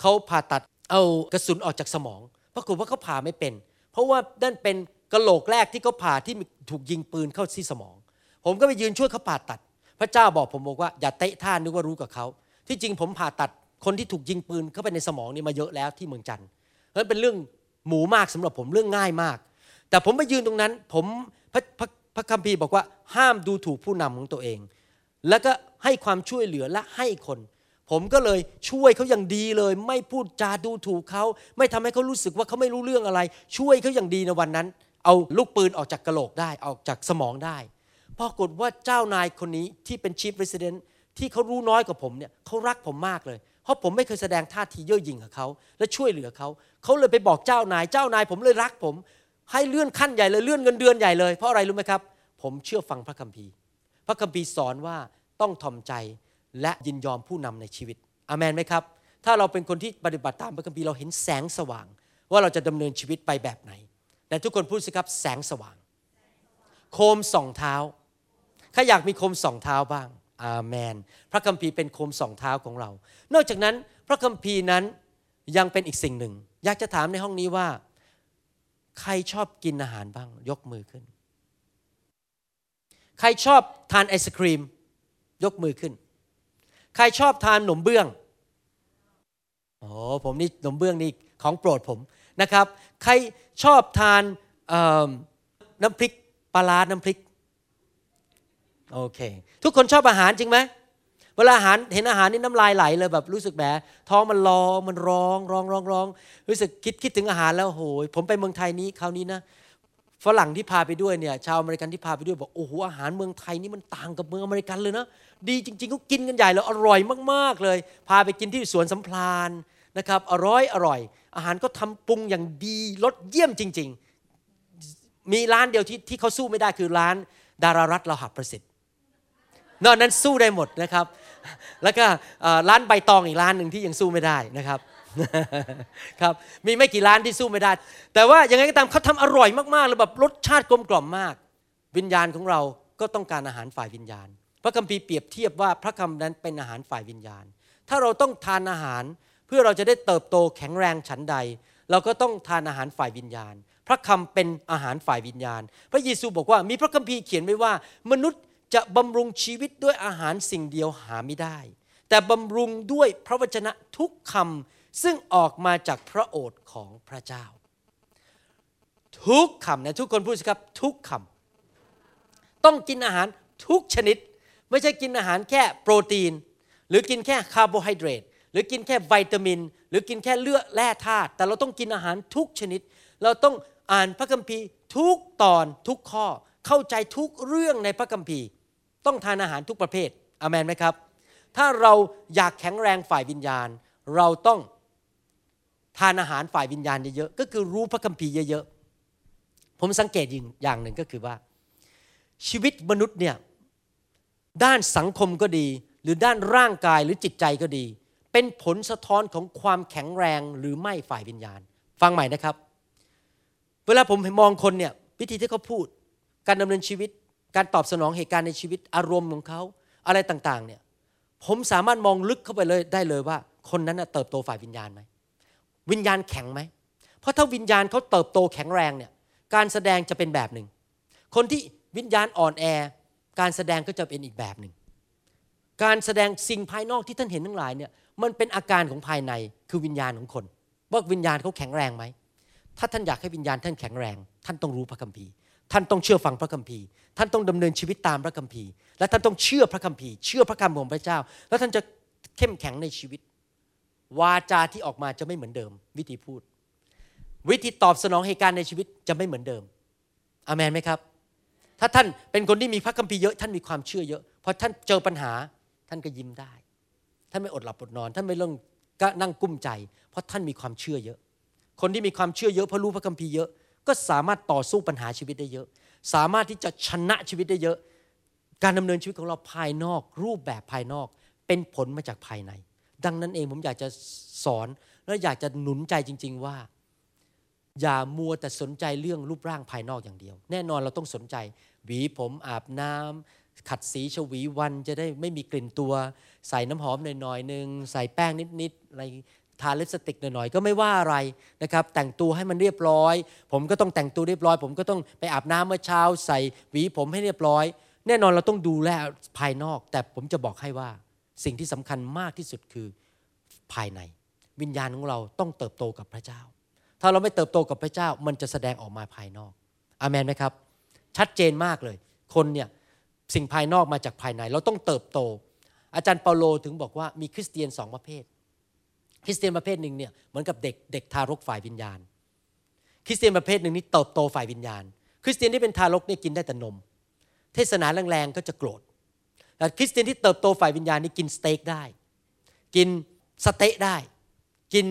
เขาผ่าตัดเอากระสุนออกจากสมองปรากฏว่าเขาผ่าไม่เป็น เพราะว่านั่นเป็นกระโหลกแรกที่เขาผ่าที่ถูกยิงปืนเข้าที่สมอง ผมก็ไปยืนช่วยเขาผ่าตัด พระเจ้าบอกผมบอกว่าอย่าเตะท่านึกว่ารู้กับเขาที่จริงผมผ่าตัดคนที่ถูกยิงปืนเข้าไปในสมองนี่มาเยอะแล้วที่เมืองจันทร์นั้นเป็นเรื่องหมูมากสำหรับผมเรื่องง่ายมาก แต่ผมไปยืนตรงนั้น ผมพระพระ พระคัมภีร์บอกว่าห้ามดูถูกผู้นำของตัวเอง แล้วก็ให้ความช่วยเหลือและให้คน ผมก็เลยช่วยเขาอย่างดีเลย ไม่พูดจาดูถูกเขา ไม่ทำให้เขารู้สึกว่าเขาไม่รู้เรื่องอะไร ช่วยเขาอย่างดีในวันนั้น เอาลูกปืนออกจากกระโหลกได้ออกจากสมองได้ปรากฏว่าเจ้านายคนนี้ที่เป็นชีฟเรสเดนที่เขารู้น้อยกว่าผมเนี่ยเขารักผมมากเลย เพราะผมไม่เคยแสดงท่าทีเย่อหยิ่งกับเขาและช่วยเหลือเขา เขาเลยไปบอกเจ้านาย เจ้านายผมเลยรักผม ให้เลื่อนขั้นใหญ่เลยเลื่อนเงินเดือนใหญ่เลยเพราะอะไรรู้ไหมครับ ผมเชื่อฟังพระคัมภีร์ พระคัมภีร์สอนว่าต้องทอมใจและยินยอมผู้นำในชีวิตอามนไหมครับ ถ้าเราเป็นคนที่ปฏิบัติตามพระคัมภีร์เราเห็นแสงสว่าง ว่าเราจะดำเนินชีวิตไปแบบไหนแต่ทุกคนพูดสิครับแสงสว่าง โคมสองเท้าใครอยากมีโคมสองเท้าบ้างอาเมน พระคัมภีร์เป็นโคมสองเท้าของเรา นอกจากนั้นพระคัมภีร์นั้นยังเป็นอีกสิ่งหนึ่ง อยากจะถามในห้องนี้ว่า ใครชอบกินอาหารบ้าง ยกมือขึ้น ใครชอบทานไอศครีม ยกมือขึ้น ใครชอบทานขนมเบื้องโอ้ผมนี่ขนมเบื้องนี่ของโปรดผมนะครับ ใครชอบทานน้ำพริกปลาร้าน้ำพริกโอเค ทุกคนชอบอาหารจริงไหม เวลาอาหารเห็นอาหารนี่น้ำลายไหลเลยแบบรู้สึกแบบท้องมันร้องมันร้องร้องร้องร้องรู้สึกคิดคิดถึงอาหารแล้วโหยผมไปเมืองไทยนี้คราวนี้นะฝรั่งที่พาไปด้วยเนี่ยชาวอเมริกันที่พาไปด้วยบอกโอ้โหอาหารเมืองไทยนี่มันต่างกับเมืองอเมริกันเลยนะดีจริงๆเขากินกันใหญ่แล้วอร่อยมากๆเลย พาไปกินที่สวนสำพลานนะครับอร่อยอร่อย อาหารก็ทำปรุงอย่างดีรสเยี่ยมจริง ๆ มีร้านเดียวที่ที่เขาสู้ไม่ได้คือร้านดารารัตเราหับประสิทธิ์นอกนั้นสู้ได้หมดนะครับ แล้วก็ร้านใบตองอีกร้านหนึ่งที่ยังสู้ไม่ได้นะครับครับมีไม่กี่ร้านที่สู้ไม่ได้ แต่ว่ายังไงก็ตามเขาทำอร่อยมากๆเลยแบบรสชาติกลมกล่อมมาก วิญญาณของเราก็ต้องการอาหารฝ่ายวิญญาณ พระคัมภีร์เปรียบเทียบว่าพระคำนั้นเป็นอาหารฝ่ายวิญญาณ ถ้าเราต้องทานอาหารเพื่อเราจะได้เติบโตแข็งแรงฉันใด เราก็ต้องทานอาหารฝ่ายวิญญาณ พระคำเป็นอาหารฝ่ายวิญญาณ พระเยซูบอกว่ามีพระคัมภีร์เขียนไว้ว่า มนุษย์ จะบำรุงชีวิตด้วยอาหารสิ่งเดียวหาไม่ได้ แต่บำรุงด้วยพระวจนะทุกคำซึ่งออกมาจากพระโอษฐ์ของพระเจ้า ทุกคำนะทุกคนพูดสิครับทุกคำต้องกินอาหารทุกชนิด ไม่ใช่กินอาหารแค่โปรตีน หรือกินแค่คาร์โบไฮเดรตหรือกินแค่วิตามิน หรือกินแค่เลือดแร่ธาตุแต่เราต้องกินอาหารทุกชนิด เราต้องอ่านพระคัมภีร์ทุกตอนทุกข้อเข้าใจทุกเรื่องในพระคัมภีร์ ต้องทานอาหารทุกประเภทอเมนไหมครับ ถ้าเราอยากแข็งแรงฝ่ายวิญญาณ เราต้องทานอาหารฝ่ายวิญญาณเยอะๆก็คือรู้พระคัมภีร์เยอะๆผมสังเกตอย่างหนึ่งก็คือว่า ชีวิตมนุษย์เนี่ยด้านสังคมก็ดี หรือด้านร่างกายหรือจิตใจก็ดี เป็นผลสะท้อนของความแข็งแรงหรือไม่ฝ่ายวิญญาณ ฟังใหม่นะครับ เวลาผมมองคนเนี่ยวิธีที่เขาพูด การดำเนินชีวิต การตอบสนองเหตุการณ์ในชีวิตอารมณ์ของเขาอะไรต่างๆเนี่ยผมสามารถมองลึกเข้าไปเลยได้เลยว่า คนนั้นเติบโตฝ่ายวิญญาณไหมวิญญาณแข็งไหมเพราะถ้าวิญญาณเขาเติบโตแข็งแรงเนี่ยการแสดงจะเป็นแบบหนึ่ง คนที่วิญญาณอ่อนแอ การแสดงก็จะเป็นอีกแบบหนึ่ง การแสดงสิ่งภายนอกที่ท่านเห็นทั้งหลายเนี่ยมันเป็นอาการของภายในคือวิญญาณของคนว่าวิญญาณเขาแข็งแรงไหมถ้าท่านอยากให้วิญญาณท่านแข็งแรง ท่านต้องรู้พระคัมภีร์ ท่านต้องเชื่อฟังพระคัมภีร์ ท่านต้องดำเนินชีวิตตามพระคัมภีร์ และท่านต้องเชื่อพระคัมภีร์ เชื่อพระคำของพระเจ้า แล้วท่านจะเข้มแข็งในชีวิต วาจาที่ออกมาจะไม่เหมือนเดิม วิธีพูด วิธีตอบสนองเหตุการณ์ในชีวิตจะไม่เหมือนเดิมอามนไหมครับ ถ้าท่านเป็นคนที่มีพระคัมภีร์เยอะ ท่านมีความเชื่อเยอะพอท่านเจอปัญหาท่านก็ยิ้มได้ ท่านไม่อดหลับอดนอน ท่านไม่เรื่องก็นั่งกุ้มใจ เพราะท่านมีความเชื่อเยอะ คนที่มีความเชื่อเยอะเพราะรู้พระคัมภีร์เยอะ ก็สามารถต่อสู้ปัญหาชีวิตได้เยอะ สามารถที่จะชนะชีวิตได้เยอะ การดำเนินชีวิตของเราภายนอก รูปแบบภายนอกเป็นผลมาจากภายใน ดังนั้นเองผมอยากจะสอนและอยากจะหนุนใจจริง ๆว่า อย่ามัวแต่สนใจเรื่องรูปร่างภายนอกอย่างเดียว แน่นอนเราต้องสนใจ หวีผมอาบน้ำขัดสีชวีวันจะได้ไม่มีกลิ่นตัว ใส่น้ำหอมหน่อยๆหนึ่งใส่แป้งนิดๆอะไร ทาลิปสติกหน่อยๆก็ไม่ว่าอะไรนะครับ แต่งตัวให้มันเรียบร้อย ผมก็ต้องแต่งตัวเรียบร้อย ผมก็ต้องไปอาบน้ำเมื่อเช้าใส่หวีผมให้เรียบร้อย แน่นอนเราต้องดูแลภายนอก แต่ผมจะบอกให้ว่าสิ่งที่สำคัญมากที่สุดคือภายใน วิญญาณของเราต้องเติบโตกับพระเจ้า ถ้าเราไม่เติบโตกับพระเจ้ามันจะแสดงออกมาภายนอกอามันไหมครับ ชัดเจนมากเลย คนเนี่ยสิ่งภายนอกมาจากภายใน เราต้องเติบโต อาจารย์เปาโลถึงบอกว่ามีคริสเตียนสองประเภท คริสเตียนประเภทหนึ่งเนี่ยเหมือนกับเด็กเด็กทารกฝ่ายวิญญาณ คริสเตียนประเภทหนึ่งนี่เติบโตฝ่ายวิญญาณ คริสเตียนที่เป็นทารกนี่กินได้แต่นม เทศนาแรงๆก็จะโกรธแต่คริสเตียนที่เติบโตฝ่ายวิญญาณนี่กินสเต็กได้ กินสเต๊ะได้ กิน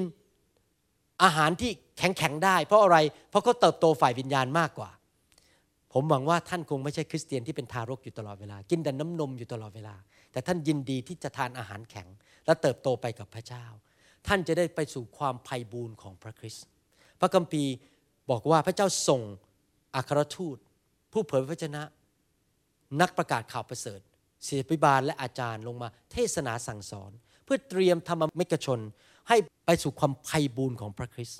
อาหารที่แข็งๆได้ เพราะอะไรเพราะเขาเติบโตฝ่ายวิญญาณมากกว่า ผมหวังว่าท่านคงไม่ใช่คริสเตียนที่เป็นทารกอยู่ตลอดเวลา กินแต่น้ำนมอยู่ตลอดเวลา แต่ท่านยินดีที่จะทานอาหารแข็ง และเติบโตไปกับพระเจ้า ท่านจะได้ไปสู่ความไพ่บูรณ์ของพระคริสต์พระคัมภีร์บอกว่าพระเจ้าส่งอัครทูต ผู้เผยพระชนะ นักประกาศข่าวประเสริฐศิษยพิบาลและอาจารย์ลงมาเทศนาสั่งสอน เพื่อเตรียมธรรมมิกชน ให้ไปสู่ความไพ่บูรณ์ของพระคริสต์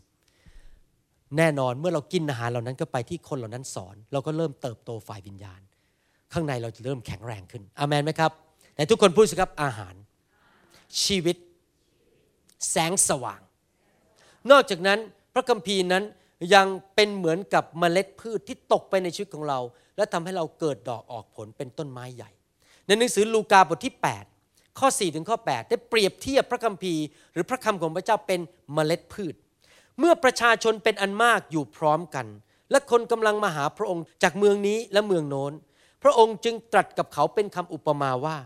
แน่นอนเมื่อเรากินอาหารเหล่านั้นก็ไปที่คนเหล่านั้นสอน เราก็เริ่มเติบโตฝ่ายวิญญาณ ข้างในเราจะเริ่มแข็งแรงขึ้นอามนไหมครับแต่ทุกคนพูดสิครับอาหาร ชีวิต แสงสว่าง นอกจากนั้นพระคัมภีร์นั้นยังเป็นเหมือนกับเมล็ดพืชที่ตกไปในชีวิตของเรา และทำให้เราเกิดดอกออกผลเป็นต้นไม้ใหญ่ ในหนังสือลูกาบทที่ 8 ข้อ 4 ถึงข้อ 8 ได้เปรียบเทียบพระคัมภีร์ หรือพระคำของพระเจ้าเป็นเมล็ดพืช เมื่อประชาชนเป็นอันมากอยู่พร้อมกัน และคนกำลังมาหาพระองค์จากเมืองนี้และเมืองโน้น พระองค์จึงตรัสกับเขาเป็นคำอุปมาว่า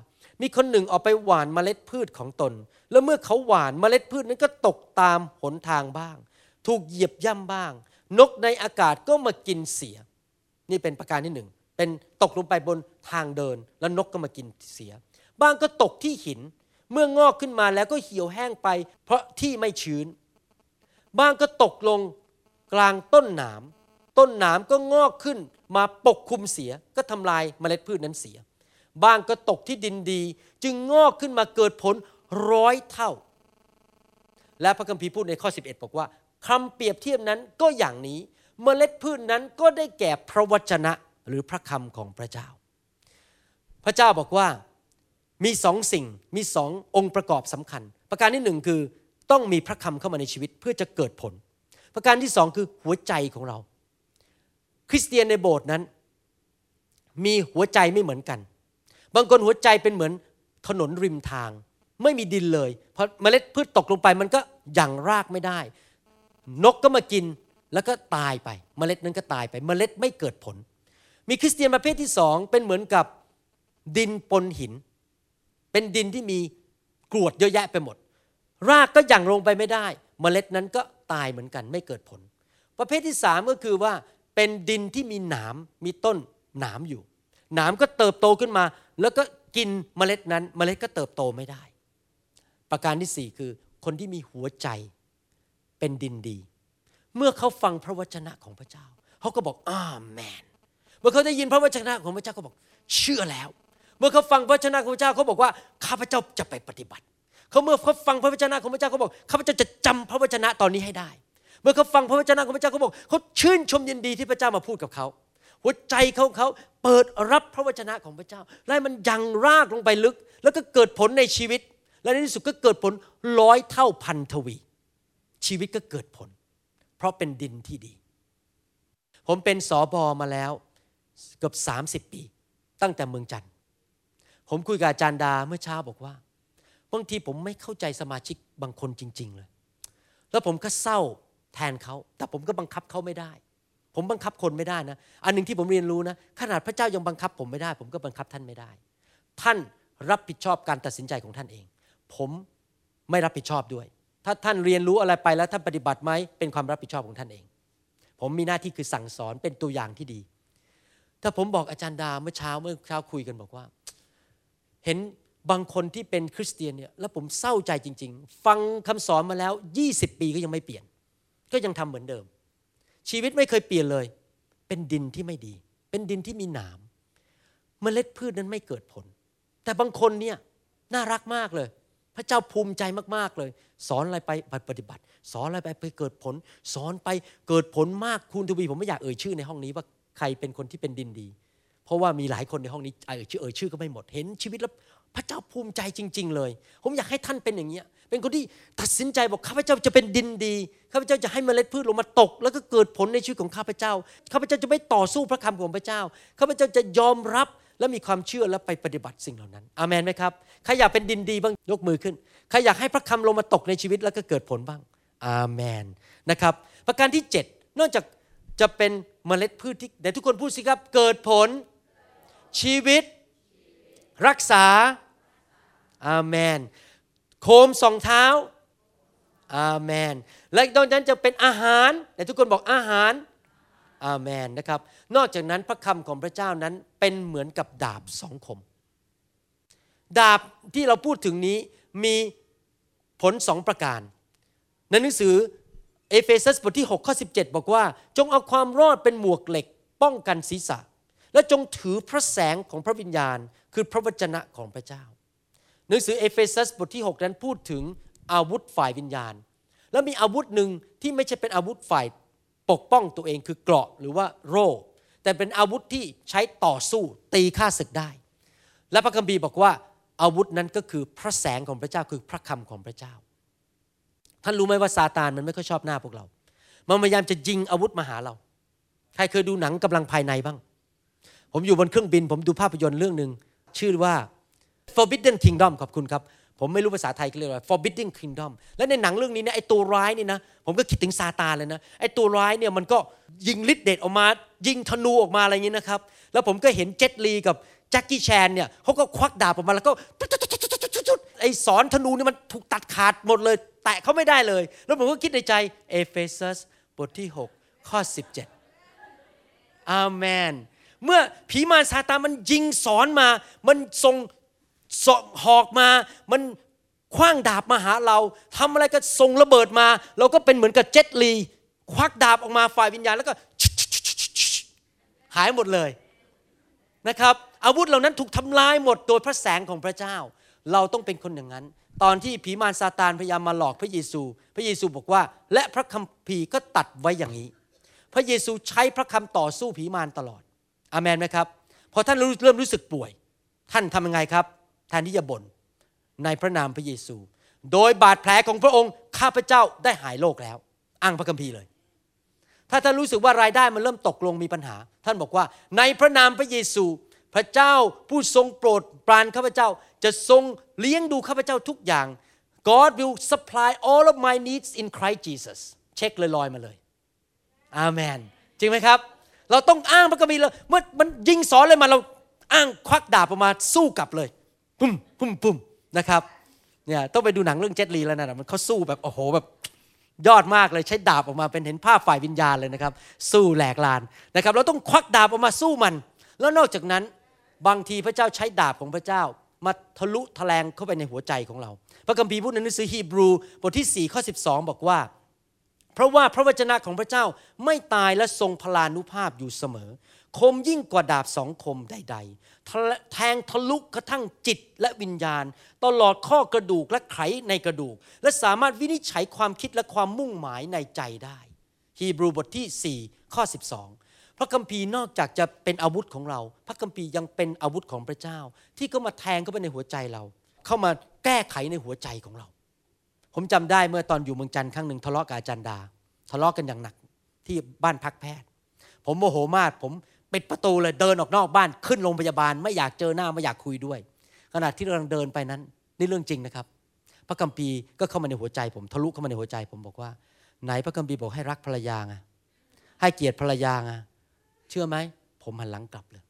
มีคนหนึ่งออกไปหว่านเมล็ดพืชของตน แล้วเมื่อเขาหว่านเมล็ดพืชนั้นก็ตกตามหนทางบ้าง ถูกเหยียบย่ำบ้าง นกในอากาศก็มากินเสีย นี่เป็นประการที่หนึ่ง เป็นตกลงไปบนทางเดิน แล้วนกก็มากินเสีย บ้างก็ตกที่หิน เมื่องอกขึ้นมาแล้วก็เหี่ยวแห้งไป เพราะที่ไม่ชื้น บ้างก็ตกลงกลางต้นหนาม ต้นหนามก็งอกขึ้นมาปกคลุมเสีย ก็ทำลายเมล็ดพืชนั้นเสีย บ้างก็ตกที่ดินดี จึงงอกขึ้นมาเกิดผลร้อยเท่า และพระคัมภีร์พูดในข้อ 11 บอกว่าคำเปรียบเทียบนั้นก็อย่างนี้เมล็ดพืชนั้นก็ได้แก่พระวจนะหรือพระคำของพระเจ้า พระเจ้าบอกว่ามีสองสิ่งมีสององค์ประกอบสำคัญ ประการที่หนึ่งคือต้องมีพระคำเข้ามาในชีวิตเพื่อจะเกิดผล ประการที่สองคือหัวใจของเรา คริสเตียนในโบสถ์นั้น มีหัวใจไม่เหมือนกัน บางคนหัวใจเป็นเหมือนถนนริมทาง ไม่มีดินเลยเพอเมล็ดพืชตกลงไปมันก็ยังรากไม่ได้ นกก็มากินแล้วก็ตายไปเมล็ดนั้นก็ตายไป เมล็ดไม่เกิดผล มีคริสเตียนประเภทที่สองเป็นเหมือนกับดินปนหิน เป็นดินที่มีกรวดเยอะแยะไปหมด รากก็ยังลงไปไม่ได้ เมล็ดนั้นก็ตายเหมือนกันไม่เกิดผล ประเภทที่สามก็คือว่าเป็นดินที่มีหนามมีต้นหนามอยู่หนามก็เติบโตขึ้นมา แล้วก็กินเมล็ดนั้นเมล็ดก็เติบโตไม่ได้ ประการที่สี่คือคนที่มีหัวใจเป็นดินดี เมื่อเขาฟังพระวจนะของพระเจ้า เขาก็บอกอาเมน เมื่อเขาได้ยินพระวจนะของพระเจ้าก็บอก เชื่อแล้ว เมื่อเขาฟังพระวจนะของพระเจ้าเขาบอกว่าข้าพเจ้าจะไปปฏิบัติ เขาเมื่อเขาฟังพระวจนะของพระเจ้าเขาบอกข้าพเจ้าจะจำพระวจนะตอนนี้ให้ได้ เมื่อเขาฟังพระวจนะของพระเจ้าเขาบอกเขาชื่นชมยินดีที่พระเจ้ามาพูดกับเขา หัวใจเขาเขาเปิดรับพระวจนะของพระเจ้า และมันยังรากลงไปลึก แล้วก็เกิดผลในชีวิต และในที่สุดก็เกิดผลร้อยเท่าพันทวี ชีวิตก็เกิดผล เพราะเป็นดินที่ดี ผมเป็นสอบอมาแล้วเกือบ 30 ปี ตั้งแต่เมืองจันทร์ผมคุยกับอาจารย์ดาเมื่อเช้าบอกว่าบางทีผมไม่เข้าใจสมาชิกบางคนจริง ๆ เลย แล้วผมก็เศร้าแทนเขา แต่ผมก็บังคับเขาไม่ได้ ผมบังคับคนไม่ได้นะ อันหนึ่งที่ผมเรียนรู้นะ ขนาดพระเจ้ายังบังคับผมไม่ได้ ผมก็บังคับท่านไม่ได้ ท่านรับผิดชอบการตัดสินใจของท่านเอง ผมไม่รับผิดชอบด้วย ถ้าท่านเรียนรู้อะไรไปแล้วท่านปฏิบัติไหมเป็นความรับผิดชอบของท่านเอง ผมมีหน้าที่คือสั่งสอนเป็นตัวอย่างที่ดี ถ้าผมบอกอาจารย์ดาเมื่อเช้าเมื่อเช้าคุยกันบอกว่า เห็นบางคนที่เป็นคริสเตียนเนี่ยแล้วผมเศร้าใจจริง ๆ ฟังคำสอนมาแล้ว 20 ปีก็ยังไม่เปลี่ยน ก็ยังทำเหมือนเดิม ชีวิตไม่เคยเปลี่ยนเลย เป็นดินที่ไม่ดี เป็นดินที่มีหนามเมล็ดพืชนั้นไม่เกิดผล แต่บางคนเนี่ยน่ารักมากเลย พระเจ้าภูมิใจมาก ๆ เลย สอนอะไรไปปฏิบัติ สอนอะไรไปไปเกิดผล สอนไปเกิดผลมากคูณทวีผมไม่อยากเอ่ยชื่อในห้องนี้ว่าใครเป็นคนที่เป็นดินดี เพราะว่ามีหลายคนในห้องนี้เอ่ยชื่อเอ่ยชื่อก็ไม่หมดเห็นชีวิตแล้ว พระเจ้าภูมิใจจริง ๆ เลย ผมอยากให้ท่านเป็นอย่างเงี้ย เป็นคนที่ตัดสินใจบอกข้าพเจ้าจะเป็นดินดี ข้าพเจ้าจะให้เมล็ดพืชลงมาตก แล้วก็เกิดผลในชีวิตของข้าพเจ้า ข้าพเจ้าจะไม่ต่อสู้พระคำของพระเจ้า ข้าพเจ้าจะยอมรับและมีความเชื่อและไปปฏิบัติสิ่งเหล่านั้น อาเมนไหมครับ ใครอยากเป็นดินดีบ้างยกมือขึ้น ใครอยากให้พระคำลงมาตกในชีวิตแล้วก็เกิดผลบ้าง อาเมนนะครับ ประการที่ 7 นอกจากจะเป็นเมล็ดพืชที่แต่ทุกคนพูดสิครับ เกิดผลชีวิต รักษา อาเมน โคมสองเท้า อาเมน และตอนนั้นจะเป็นอาหารแต่ทุกคนบอกอาหาร อาเมนนะครับ นอกจากนั้นพระคำของพระเจ้านั้นเป็นเหมือนกับดาบสองคม ดาบที่เราพูดถึงนี้มีผลสองประการ ในหนังสือเอเฟซัสบทที่6ข้อ17 บอกว่า จงเอาความรอดเป็นหมวกเหล็กป้องกันศีรษะ และจงถือพระแสงของพระวิญญาณ คือพระวจนะของพระเจ้า หนังสือเอเฟซัสบทที่ 6 นั้นพูดถึงอาวุธฝ่ายวิญญาณ แล้วมีอาวุธหนึ่งที่ไม่ใช่เป็นอาวุธฝ่ายปกป้องตัวเองคือเกราะหรือว่าโร่แต่เป็นอาวุธที่ใช้ต่อสู้ตีข้าศึกได้ และพระคัมภีร์บอกว่าอาวุธนั้นก็คือพระแสงของพระเจ้าคือพระคำของพระเจ้า ท่านรู้ไหมว่าซาตานมันไม่ค่อยชอบหน้าพวกเรา มันพยายามจะยิงอาวุธมาหาเรา ใครเคยดูหนังกำลังภายในบ้าง ผมอยู่บนเครื่องบิน ผมดูภาพยนตร์เรื่องหนึ่ง ชื่อว่า Forbidden Kingdom ขอบคุณครับ ผมไม่รู้ภาษาไทยเขาเรียกว่า forbidden kingdom และในหนังเรื่องนี้เนี่ยไอตัวร้ายนี่นะ ผมก็คิดถึงซาตานเลยนะไอตัวร้ายเนี่ยมันก็ยิงฤทธิ์เดชออกมา ยิงธนูออกมาอะไรอย่างนี้นะครับ แล้วผมก็เห็นเจ็ตลีกับแจ็คกี้แชนเนี่ยเขาก็ควักดาบออกมาแล้วก็ไอสอนธนูนี่มันถูกตัดขาดหมดเลย แตะเขาไม่ได้เลย แล้วผมก็คิดในใจเอเฟซัสบทที่ 6 ข้อ 17อาเมน เมื่อผีมารซาตานมันยิงสอนมา มันส่งสหอกมา มันคว้างดาบมาหาเราทำอะไรก็ส่งระเบิดมา เราก็เป็นเหมือนกับเจ็ตลีควักดาบออกมาฝ่ายวิญญาณแล้วก็หายหมดเลยนะครับ อาวุธเหล่านั้นถูกทำลายหมดโดยพระแสงของพระเจ้า เราต้องเป็นคนอย่างนั้น ตอนที่ผีมารซาตานพยายามมาหลอกพระเยซู พระเยซูบอกว่า และพระคัมภีร์ก็ตัดไว้อย่างนี้ พระเยซูใช้พระคำต่อสู้ผีมารตลอด อาเมนไหมครับ พอท่านเริ่มรู้สึกป่วย ท่านทำยังไงครับ แทนที่จะบ่นในพระนามพระเยซู โดยบาดแผลของพระองค์ข้าพเจ้าได้หายโรคแล้ว อ้างพระคัมภีร์เลย ถ้าท่านรู้สึกว่ารายได้มันเริ่มตกลงมีปัญหา ท่านบอกว่าในพระนามพระเยซู พระเจ้าผู้ทรงโปรดปรานข้าพเจ้า จะทรงเลี้ยงดูข้าพเจ้าทุกอย่าง God will supply all of my needs in Christ Jesus เช็คลอยๆมาเลยอาเมนจริงไหมครับ เราต้องอ้างพระคัมภีร์เลยเมื่อมันยิงสอนเลยมาเราอ้างควักดาบออกมาสู้กลับเลยปุ่มปุ่มปุ่มนะครับเนี่ยต้องไปดูหนังเรื่องเจ็ตลีแล้วนะมันเขาสู้แบบโอ้โหแบบยอดมากเลยใช้ดาบออกมาเป็นเห็นภาพฝ่ายวิญญาณเลยนะครับ สู้แหลกลานนะครับ เราต้องควักดาบออกมาสู้มัน แล้วนอกจากนั้นบางทีพระเจ้าใช้ดาบของพระเจ้า มาทะลุทะแลงเข้าไปในหัวใจของเรา พระคัมภีร์พูดในหนังสือฮีบรูบทที่4ข้อ12 บอกว่า เพราะว่าพระวจนะของพระเจ้าไม่ตายและทรงพลานุภาพอยู่เสมอ คมยิ่งกว่าดาบสองคมใด ๆ แทงทะลุกระทั่งจิตและวิญญาณ ตลอดข้อกระดูกและไขในกระดูก และสามารถวินิจฉัยความคิดและความมุ่งหมายในใจได้ ฮีบรูบทที่ 4 ข้อ 12 พระคัมภีร์นอกจากจะเป็นอาวุธของเรา พระคัมภีร์ยังเป็นอาวุธของพระเจ้า ที่เข้ามาแทงเข้าไปในหัวใจเรา เข้ามาแก้ไขในหัวใจของเรา ผมจำได้เมื่อตอนอยู่เมืองจันทร์ครั้งหนึ่งทะเลาะกับอาจารย์ดา ทะเลาะกันอย่างหนักที่บ้านพักแพทย์ ผมโมโหมากผมปิดประตูเลยเดินออกนอกบ้านขึ้นโรงพยาบาล ไม่อยากเจอหน้าไม่อยากคุยด้วย ขณะที่กำลังเดินไปนั้นนี่เรื่องจริงนะครับ พระคัมภีก็เข้ามาในหัวใจ ผมทะลุเข้ามาในหัวใจ ผมบอกว่า ไหนพระคัมภีบอกให้รักภรรยาไงให้เกียรติภรรยาไงเชื่อไหมผมหันหลังกลับเลย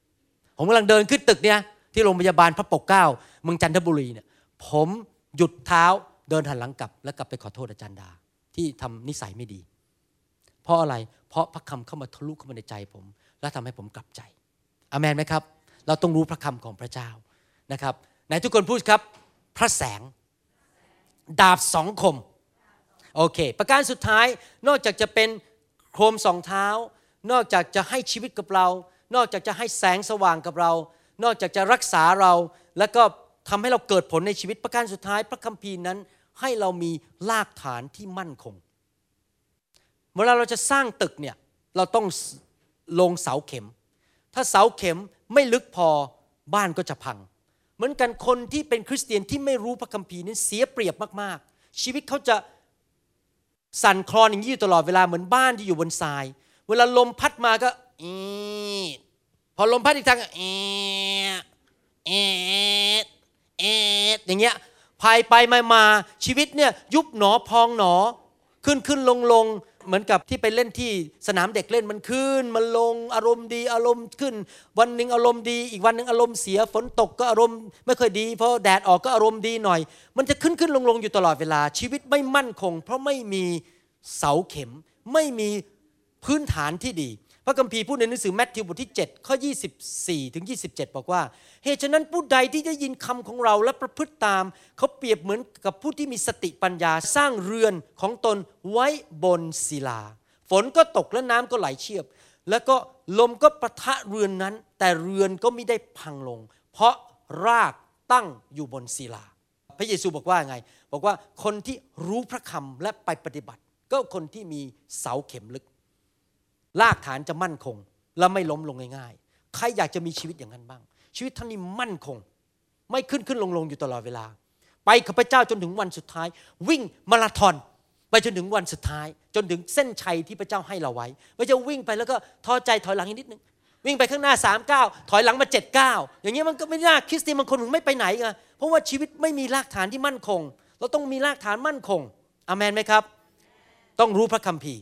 ผมกำลังเดินขึ้นตึกเนี่ยที่โรงพยาบาลพระปกเกล้าเมืองจันทบุรีเนี่ยผมหยุดเท้า เดินหันหลังกลับแล้วกลับไปขอโทษอาจารย์ดา ที่ทำนิสัยไม่ดี เพราะอะไร เพราะพระคำเข้ามาทะลุเข้ามาในใจผม และทำให้ผมกลับใจอเมนไหมครับ เราต้องรู้พระคำของพระเจ้านะครับไหนทุกคนพูดครับ พระแสง ดาบสองคมโอเค ประการสุดท้ายนอกจากจะเป็นโคมสองเท้า นอกจากจะให้ชีวิตกับเรา นอกจากจะให้แสงสว่างกับเรา นอกจากจะรักษาเรา แล้วก็ทำให้เราเกิดผลในชีวิตประการสุดท้าย พระคัมภีร์นั้น ให้เรามีรากฐานที่มั่นคง เวลาเราจะสร้างตึกเนี่ยเราต้องลงเสาเข็ม ถ้าเสาเข็มไม่ลึกพอบ้านก็จะพัง เหมือนกันคนที่เป็นคริสเตียนที่ไม่รู้พระคัมภีร์นี้เสียเปรียบมากๆ ชีวิตเขาจะสั่นคลอนอย่างนี้อยู่ตลอดเวลาเหมือนบ้านที่อยู่บนทราย เวลาลมพัดมาก็อีพอลมพัดอีกทางเอเอเออย่างเงี้ย ภายไปมามาชีวิตเนี่ยยุบหนอพองหนอ ขึ้นขึ้นลงลงเหมือนกับที่ไปเล่นที่สนามเด็กเล่นมันขึ้น มันลงอารมณ์ดีอารมณ์ขึ้น วันหนึ่งอารมณ์ดีอีกวันหนึ่งอารมณ์เสียฝนตกก็อารมณ์ไม่ค่อยดีเพราะแดดออกก็อารมณ์ดีหน่อย มันจะขึ้นขึ้นลงลงอยู่ตลอดเวลา ชีวิตไม่มั่นคง เพราะไม่มีเสาเข็ม ไม่มีพื้นฐานที่ดี ระคัมภีร์พูดในหนังสือแมทธิวบทที่ 7 ข้อ 24 ถึง 27 บอกว่า เหตุฉะนั้นผู้ใดที่ได้ยินคำของเราและประพฤติตาม เขาเปรียบเหมือนกับผู้ที่มีสติปัญญาสร้างเรือนของตนไว้บนศิลา ฝนก็ตกและน้ำก็ไหลเชียบ แล้วก็ลมก็ประทะเรือนนั้น แต่เรือนก็ไม่ได้พังลง เพราะรากตั้งอยู่บนศิลา พระเยซูบอกว่าไง บอกว่าคนที่รู้พระคำและไปปฏิบัติ ก็คนที่มีเสาเข็มลึก รากฐานจะมั่นคง และไม่ล้มลงง่ายๆ ใครอยากจะมีชีวิตอย่างนั้นบ้าง ชีวิตท่านนี้มั่นคง ไม่ขึ้นขึ้นลงลงอยู่ตลอดเวลา ไปกับพระเจ้าจนถึงวันสุดท้าย วิ่งมาราธอนไปจนถึงวันสุดท้าย จนถึงเส้นชัยที่พระเจ้าให้เราไว้ไม่จะวิ่งไปแล้วก็ท้อใจถอยหลังอีกนิดนึงวิ่งไปข้างหน้า3ามก้าถอยหลังมา7จ็ดก้าอย่างนี้มันก็ไม่น่าคริสเตียนบางคนถึงไม่ไปไหนไงเพราะว่าชีวิตไม่มีรากฐานที่มั่นคง เราต้องมีรากฐานมั่นคงอเมนไหมครับ ต้องรู้พระคัมภีร์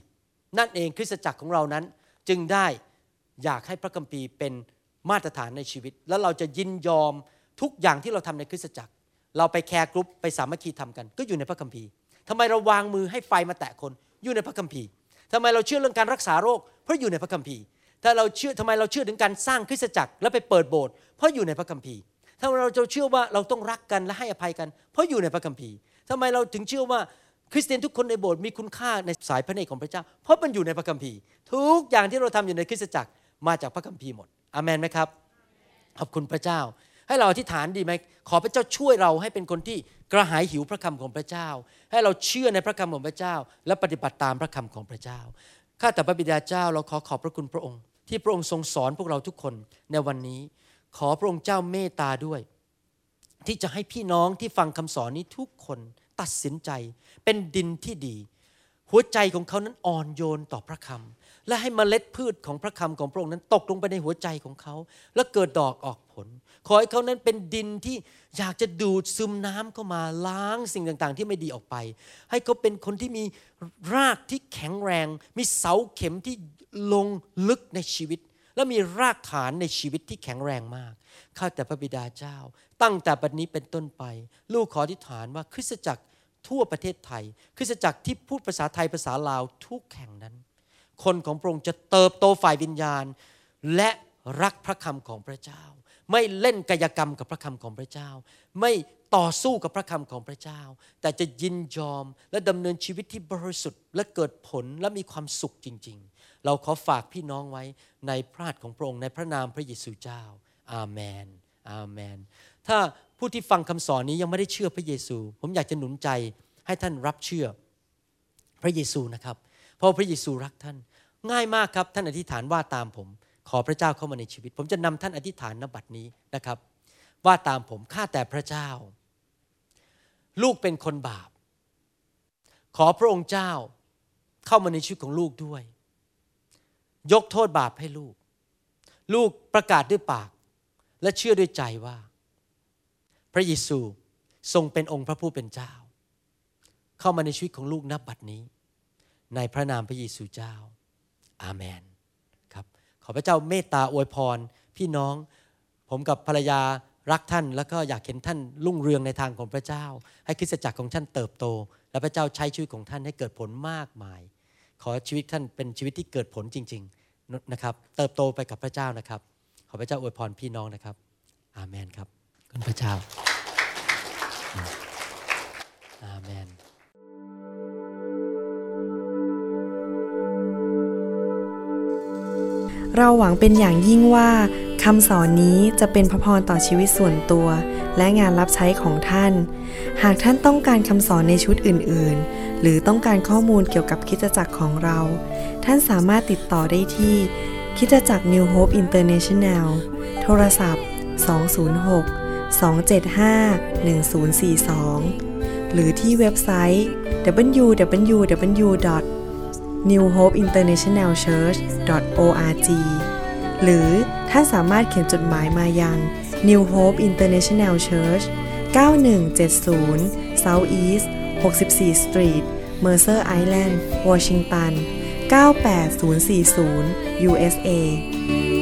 นั่นเองคริสตจักรของเรานั้น จึงได้อยากให้พระคัมภีร์เป็นมาตรฐานในชีวิต แล้วเราจะยินยอมทุกอย่างที่เราทำในคริสตจักร เราไป care group ไปสามัคคีธรรมกัน ก็อยู่ในพระคัมภีร์ทำไมเราวางมือให้ไฟมาแตะคนอยู่ในพระคัมภีร์ทำไมเราเชื่อเรื่องการรักษาโรค เพราะอยู่ในพระคัมภีร์ ถ้าเราเชื่อทำไมเราเชื่อถึงการสร้างคริสตจักรแล้วไปเปิดโบสถ์เพราะอยู่ในพระคัมภีร์ถ้าเราจะเชื่อว่าเราต้องรักกันและให้อภัยกัน เพราะอยู่ในพระคัมภีร์ทำไมเราถึงเชื่อว่า คริสเตียนทุกคนในโบสถ์มีคุณค่าในสายพระเนตรของพระเจ้า เพราะมันอยู่ในพระคัมภีร์ ทุกอย่างที่เราทำอยู่ในคริสตจักรมาจากพระคัมภีร์หมดอเมนไหมครับขอบคุณพระเจ้า ให้เราอธิษฐานดีไหมขอพระเจ้าช่วยเราให้เป็นคนที่กระหายหิวพระคำของพระเจ้า ให้เราเชื่อในพระคำของพระเจ้า และปฏิบัติตามพระคำของพระเจ้าข้าแต่พระบิดาเจ้าเราขอขอบพระคุณพระองค์ ที่พระองค์ทรงสอนพวกเราทุกคนในวันนี้ ขอพระองค์เจ้าเมตตาด้วย ที่จะให้พี่น้องที่ฟังคำสอนนี้ทุกคน ตัดสินใจ เป็นดินที่ดี หัวใจของเขานั้นอ่อนโยนต่อพระคำและให้มเมล็ดพืชของพระคำของพระองค์นั้นตกลงไปในหัวใจของเขา แล้วเกิดดอกออกผล ขอให้เขานั้นเป็นดินที่อยากจะดูดซึมน้ำเข้ามาล้างสิ่งต่างๆ ที่ไม่ดีออกไป ให้เขาเป็นคนที่มีรากที่แข็งแรง มีเสาเข็มที่ลงลึกในชีวิต และมีรากฐานในชีวิตที่แข็งแรงมาก ข้าแต่พระบิดาเจ้า ตั้งแต่บัดนี้เป็นต้นไป ลูกขออธิษฐานว่าคริสตจักรทั่วประเทศไทย คริสตจักรที่พูดภาษาไทยภาษาลาวทุกแห่งนั้น คนของพระองค์จะเติบโตฝ่ายวิญญาณ และรักพระคำของพระเจ้า ไม่เล่นกายกรรมกับพระคำของพระเจ้า ไม่ต่อสู้กับพระคำของพระเจ้า แต่จะยินยอมและดำเนินชีวิตที่บริสุทธิ์และเกิดผลและมีความสุขจริง ๆ เราขอฝากพี่น้องไว้ในพระหัตถ์ของพระองค์ในพระนามพระเยซูเจ้า อาเมน อาเมน ถ้าผู้ที่ฟังคำสอนนี้ยังไม่ได้เชื่อพระเยซู ผมอยากจะหนุนใจให้ท่านรับเชื่อพระเยซูนะครับ เพราะพระเยซูรักท่าน ง่ายมากครับท่านอธิษฐานว่าตามผม ขอพระเจ้าเข้ามาในชีวิต ผมจะนำท่านอธิษฐานนบัดนี้นะครับ ว่าตามผมข้าแต่พระเจ้า ลูกเป็นคนบาป ขอพระองค์เจ้าเข้ามาในชีวิตของลูกด้วย ยกโทษบาปให้ลูก ลูกประกาศด้วยปาก และเชื่อด้วยใจว่า พระเยซูทรงเป็นองค์พระผู้เป็นเจ้า เข้ามาในชีวิตของลูกนับบัดนี้ ในพระนามพระเยซูเจ้า อาเมนครับขอพระเจ้าเมตตาอวยพร พี่น้อง ผมกับภรรยารักท่านแล้วก็อยากเห็นท่านรุ่งเรืองในทางของพระเจ้า ให้คริสตจักรของท่านเติบโต และพระเจ้าใช้ชีวิตของท่านให้เกิดผลมากมาย ขอชีวิตท่านเป็นชีวิตที่เกิดผลจริงๆนะครับ เติบโตไปกับพระเจ้านะครับ ขอพระเจ้าอวยพรพี่น้องนะครับ อาเมนครับคุณพระเจ้า อาเมนเราหวังเป็นอย่างยิ่งว่าคำสอนนี้จะเป็นพระพรต่อชีวิตส่วนตัว และงานรับใช้ของท่าน หากท่านต้องการคำสอนในชุดอื่น ๆ หรือต้องการข้อมูลเกี่ยวกับคิจจักรของเรา ท่านสามารถติดต่อได้ที่ คิจจักร New Hope International โทรศัพท์ 206 275 1042 หรือที่เว็บไซต์ www newhopeinternationalchurch.org หรือท่านสามารถเขียนจดหมายมายัง New Hope International Church 9170 South East 64 Street Mercer Island Washington 98040 USA